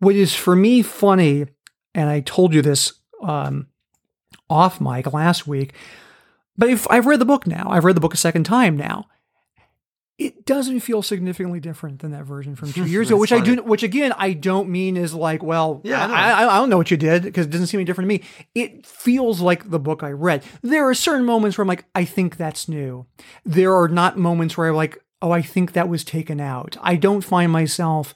what is for me funny, and I told you this um, off mic last week, but if I've read the book now, I've read the book a second time now. It doesn't feel significantly different than that version from two years ago, which I do, which again I don't mean is like, well, Yeah, I, I, I don't know what you did because it doesn't seem any different to me. It feels like the book I read. There are certain moments where I'm like, I think that's new. There are not moments where I'm like, oh, I think that was taken out. I don't find myself.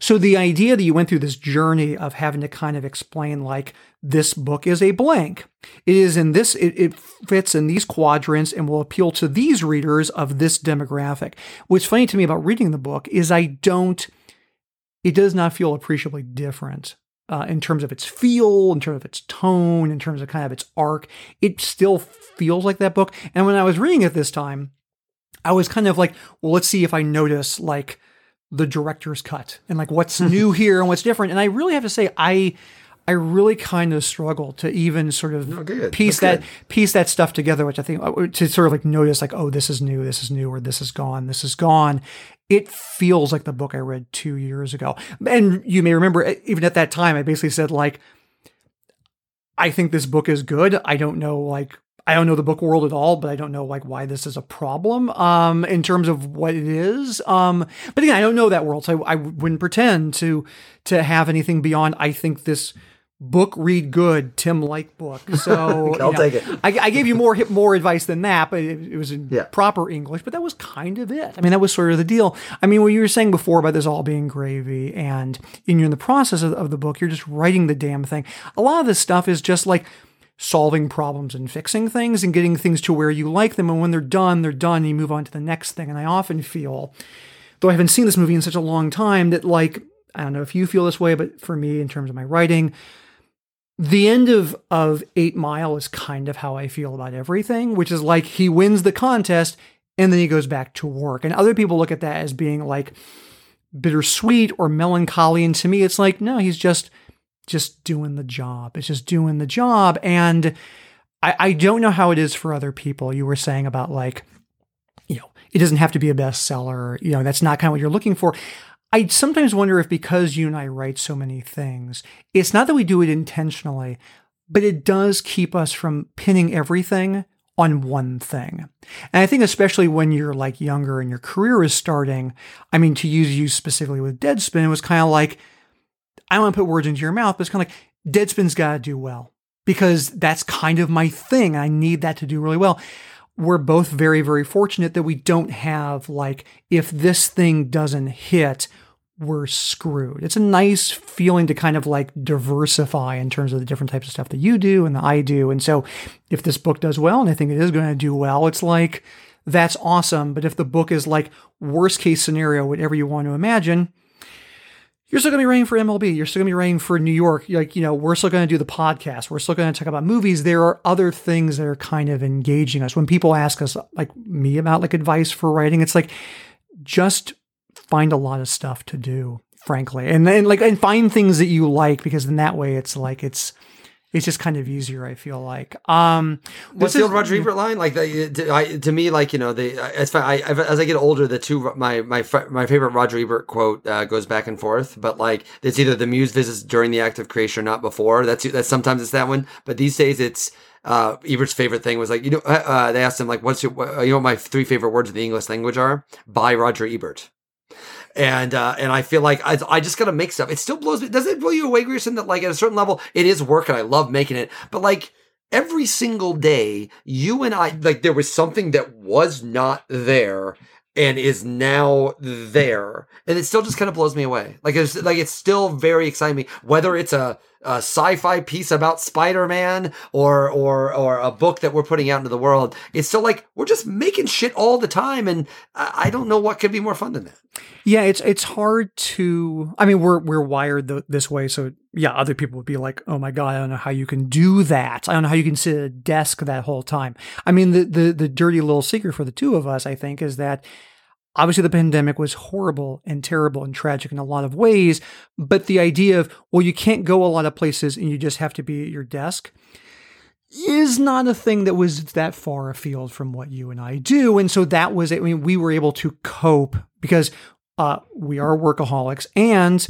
So the idea that you went through this journey of having to kind of explain like this book is a blank. It is in this, it, it fits in these quadrants and will appeal to these readers of this demographic. What's funny to me about reading the book is I don't, it does not feel appreciably different uh, in terms of its feel, in terms of its tone, in terms of kind of its arc. It still feels like that book. And when I was reading it this time, I was kind of like, well, let's see if I notice like the director's cut and like what's new here and what's different. And I really have to say, I I really kind of struggle to even sort of good. piece That's that piece that stuff together, which I think uh, to sort of like notice like, oh, this is new, this is new, or this is gone, this is gone. It feels like the book I read two years ago. And you may remember, even at that time, I basically said like, I think this book is good. I don't know like I don't know the book world at all, but I don't know like why this is a problem um, in terms of what it is. Um, but again, I don't know that world, so I, I wouldn't pretend to to have anything beyond. I think this book read good, Tim like book. So I'll you know, take it. I, I gave you more more advice than that, but it, it was in Yeah. proper English. But that was kind of it. I mean, that was sort of the deal. I mean, what you were saying before about this all being gravy, and and you're in the process of, of the book, you're just writing the damn thing. A lot of this stuff is just like solving problems and fixing things and getting things to where you like them. And when they're done, they're done. And you move on to the next thing. And I often feel, though I haven't seen this movie in such a long time, that like I don't know if you feel this way, but for me, in terms of my writing, the end of of Eight Mile is kind of how I feel about everything, which is like he wins the contest and then he goes back to work. And other people look at that as being like bittersweet or melancholy. And to me, it's like, no, he's just just doing the job. It's just doing the job. And I, I don't know how it is for other people. You were saying about like, you know, it doesn't have to be a bestseller. You know, that's not kind of what you're looking for. I sometimes wonder if because you and I write so many things, it's not that we do it intentionally, but it does keep us from pinning everything on one thing. And I think especially when you're like younger and your career is starting, I mean, to use you specifically with Deadspin, it was kind of like, I don't want to put words into your mouth, but it's kind of like Deadspin's got to do well because that's kind of my thing. I need that to do really well. We're both very, very fortunate that we don't have like, if this thing doesn't hit, we're screwed. It's a nice feeling to kind of like diversify in terms of the different types of stuff that you do and that I do. And so if this book does well, and I think it is going to do well, it's like, that's awesome. But if the book is like worst case scenario, whatever you want to imagine, you're still going to be writing for MLB. You're still going to be writing for New York. Like, you know, we're still going to do the podcast. We're still going to talk about movies. There are other things that are kind of engaging us. When people ask us, like me, about like advice for writing, it's like just find a lot of stuff to do, frankly, and then like and find things that you like because in that way it's like it's it's just kind of easier. I feel like. Um, What's the old Roger Ebert line? Like the, to, I, to me, like you know, the as I, as I get older, the two my my my favorite Roger Ebert quote uh, goes back and forth. But like it's either the muse visits during the act of creation or not before. That's that's sometimes it's that one. But these days it's uh, Ebert's favorite thing was like you know uh, uh, they asked him like what's your what, you know what my three favorite words in the English language are by Roger Ebert. And uh, and I feel like I, I just gotta make stuff. It still blows me. Does it blow you away, Grierson? That like at a certain level, it is work, and I love making it. But like every single day, you and I, like there was something that was not there and is now there, and it still just kind of blows me away. Like it's like it's still very exciting me. Whether it's a, a sci-fi piece about Spider-Man or or or a book that we're putting out into the world, it's still like we're just making shit all the time, and I, don't know what could be more fun than that. Yeah, it's it's hard to. I mean, we're we're wired th- this way, so yeah, other people would be like, "Oh my god, I don't know how you can do that. I don't know how you can sit at a desk that whole time." I mean, the the the dirty little secret for the two of us, I think, is that obviously the pandemic was horrible and terrible and tragic in a lot of ways, but the idea of well, you can't go a lot of places and you just have to be at your desk is not a thing that was that far afield from what you and I do. And so that was, I mean, we were able to cope because uh, we are workaholics and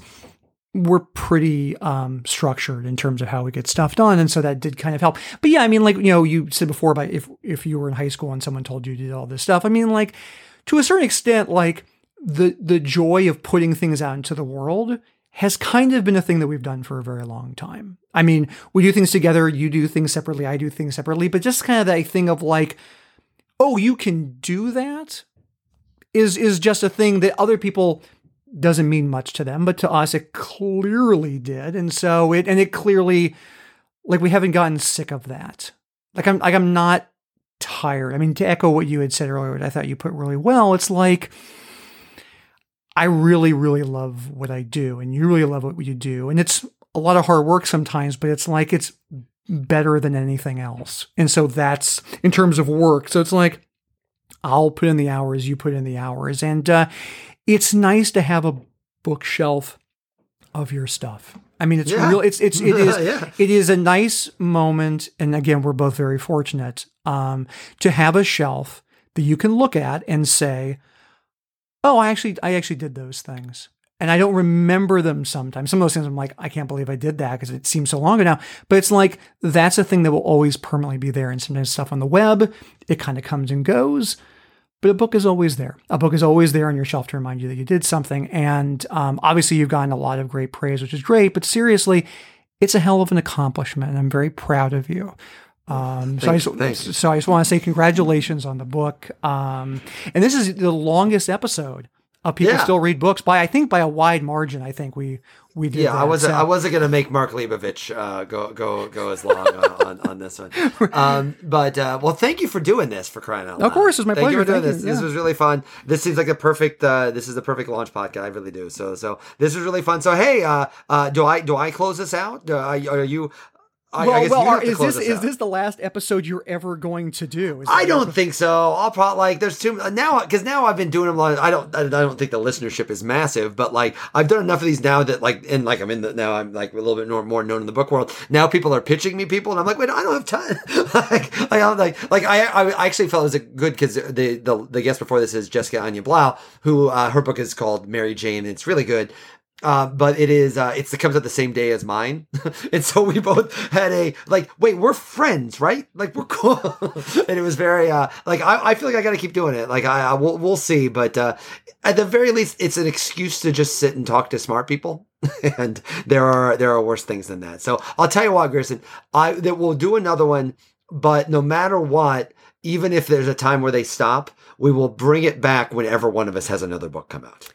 we're pretty um, structured in terms of how we get stuff done, and so that did kind of help. But yeah, I mean, like you know, you said before about if if you were in high school and someone told you to do all this stuff. I mean, like to a certain extent, like the the joy of putting things out into the world has kind of been a thing that we've done for a very long time. I mean, we do things together, you do things separately, I do things separately, but just kind of that thing of like, oh, you can do that is is just a thing that other people doesn't mean much to them, but to us it clearly did. And so it and it clearly like we haven't gotten sick of that. Like I'm like I'm not tired. I mean, to echo what you had said earlier, I thought you put really well, it's like I really, really love what I do, and you really love what you do. And it's a lot of hard work sometimes, but it's like it's better than anything else. And so that's in terms of work. So it's like I'll put in the hours, you put in the hours. And uh, it's nice to have a bookshelf of your stuff. I mean, it's Yeah. real. It's it's it is Yeah. it is a nice moment, and again, we're both very fortunate um, to have a shelf that you can look at and say, "Oh, I actually I actually did those things." And I don't remember them sometimes. Some of those things I'm like, I can't believe I did that because it seems so long ago now. But it's like that's a thing that will always permanently be there. And sometimes stuff on the web, it kind of comes and goes but a book is always there. A book is always there on your shelf to remind you that you did something. And um, obviously, you've gotten a lot of great praise, which is great. But seriously, it's a hell of an accomplishment, and I'm very proud of you. Um, so, I just, thanks. so I just want to say congratulations on the book. Um, and this is the longest episode of People Yeah. Still Read Books by I think by a wide margin. I think we we did. Yeah, I wasn't. So- I wasn't gonna make Mark Leibovich uh, go go go as long uh, on on this one. Um, but uh, well, thank you for doing this for crying out loud. Of course, it was my thank You pleasure. for doing this. you. This was really fun. This seems like a perfect. Uh, this is the perfect launch podcast. I really do. So so this was really fun. So hey, uh, uh, do I do I close this out? Do are you? I, well, I guess well, are- is this this is this the last episode you're ever going to do? I don't think so. I'll probably like there's too now because now I've been doing them. Like, I don't I don't think the listenership is massive, but like I've done enough of these now that like and like I'm in the now I'm like a little bit more, more known in the book world. Now people are pitching me people, and I'm like, wait, I don't have time. like, like I'm like like I I actually felt it was a good because the, the the guest before this is Jessica Anya Blau, who uh, her book is called Mary Jane. And it's really good. Uh, but it is uh, it's it comes out the same day as mine, and so we both had a like wait we're friends right? Like we're cool, and it was very uh, like I, I feel like I got to keep doing it. Like I, I we'll, we'll see. But uh, at the very least it's an excuse to just sit and talk to smart people. And there are there are worse things than that. So I'll tell you what Grierson I that we'll do another one. But no matter what even if there's a time where they stop we will bring it back whenever one of us has another book come out.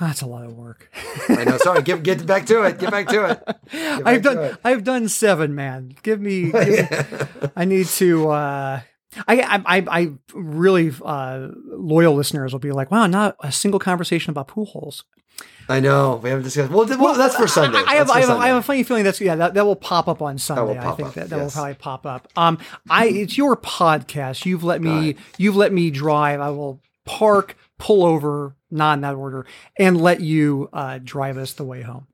That's a lot of work. I know. Sorry. Get get back to it. Get back to it. Back I've done it. I've done seven, man. Give me, give me I need to uh I I I, I really uh loyal listeners will be like, wow, not a single conversation about pool holes. I know. We haven't discussed. Well, well that's for Sunday. I, I have, I, have, Sunday. I have a funny feeling that's yeah that, that will pop up on Sunday. I pop think up, that, that will probably pop up. Um, I it's your podcast. You've let me you've let me drive. I will park, pull over, not in that order, and let you uh, drive us the way home.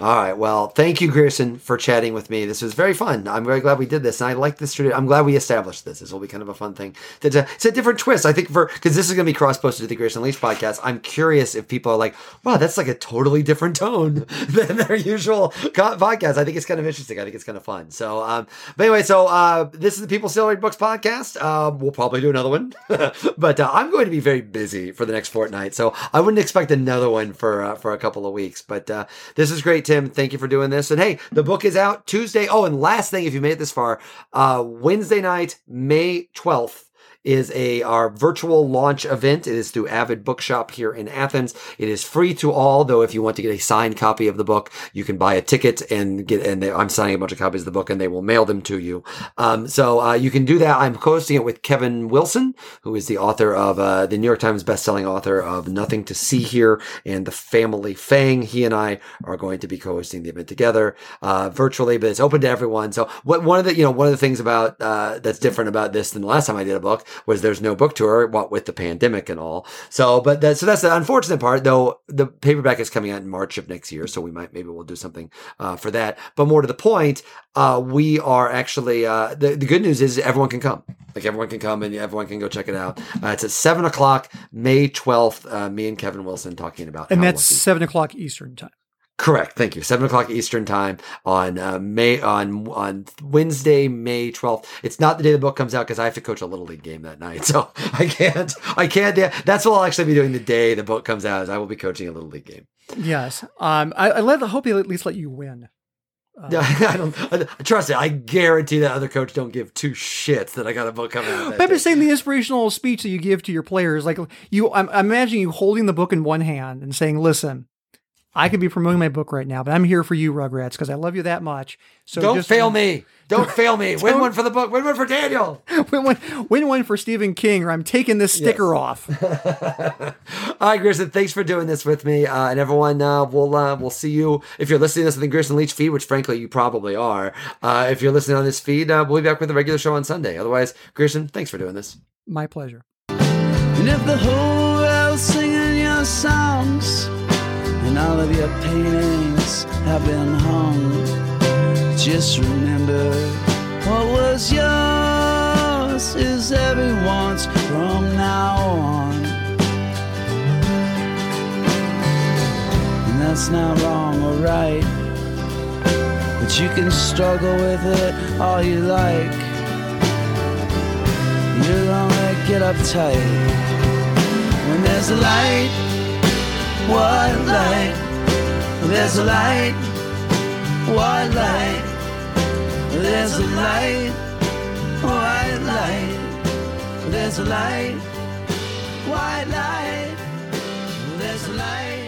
All right. Well, thank you, Grierson, for chatting with me. This was very fun. I'm very glad we did this, and I like this. Tradition. I'm glad we established this. This will be kind of a fun thing. It's a, different twist, I think, for because this is going to be cross posted to the Grierson Leitch podcast. I'm curious if people are like, "Wow, that's like a totally different tone than their usual podcast." I think it's kind of interesting. I think it's kind of fun. So, um, but anyway, so uh, this is the People Still Read Books podcast. Uh, we'll probably do another one, but uh, I'm going to be very busy for the next fortnight, so I wouldn't expect another one for uh, for a couple of weeks. But uh, this is great. Tim, thank you for doing this. And hey, the book is out Tuesday. Oh, and last thing, if you made it this far, uh, Wednesday night, May 12th, is a our virtual launch event. It is through Avid Bookshop here in Athens. It is free to all, though. If you want to get a signed copy of the book, you can buy a ticket and get. And they, I'm signing a bunch of copies of the book, and they will mail them to you. Um, so uh, you can do that. I'm hosting it with Kevin Wilson, who is the author of uh, the New York Times bestselling author of Nothing to See Here and The Family Fang. He and I are going to be co-hosting the event together uh, virtually, but it's open to everyone. So what one of the you know one of the things about uh, that's different about this than the last time I did a book was there's no book tour, what with the pandemic and all. So, but that, so that's the unfortunate part, though the paperback is coming out in March of next year. So we might, maybe we'll do something uh, for that. But more to the point, uh, we are actually, uh, the, the good news is everyone can come. Like everyone can come and everyone can go check it out. Uh, it's at seven o'clock, May 12th. Uh, me and Kevin Wilson talking about, and that's seven o'clock Eastern time. Correct. Thank you. Seven o'clock Eastern time on uh, May on on Wednesday, May twelfth. It's not the day the book comes out because I have to coach a little league game that night, so I can't. I can't. That's what I'll actually be doing the day the book comes out. Is I will be coaching a little league game. Yes. Um. I, I let. I hope he at least let you win. Um, I don't I, trust it. I guarantee that other coach don't give two shits that I got a book coming out. I'm just saying the inspirational speech that you give to your players, like you, I'm, I'm imagining you holding the book in one hand and saying, "Listen, I could be promoting my book right now, but I'm here for you, Rugrats, because I love you that much. So don't fail me. Don't fail me. Win one for the book. Win one for Daniel. win one. Win one for Stephen King, or I'm taking this sticker yes. off. All right, Grierson. Thanks for doing this with me, uh, and everyone. Uh, we'll uh, we'll see you if you're listening to this on the Grierson Leitch feed, which frankly you probably are. Uh, if you're listening on this feed, uh, we'll be back with a regular show on Sunday. Otherwise, Grierson, thanks for doing this. My pleasure. And if the whole world's singing your songs and all of your paintings have been hung. Just remember what was yours is everyone's from now on. And that's not wrong or right, but you can struggle with it all you like. You're gonna get uptight when there's a light what light? There's a light. What light? There's a light. White light. There's a light. White light. There's a light.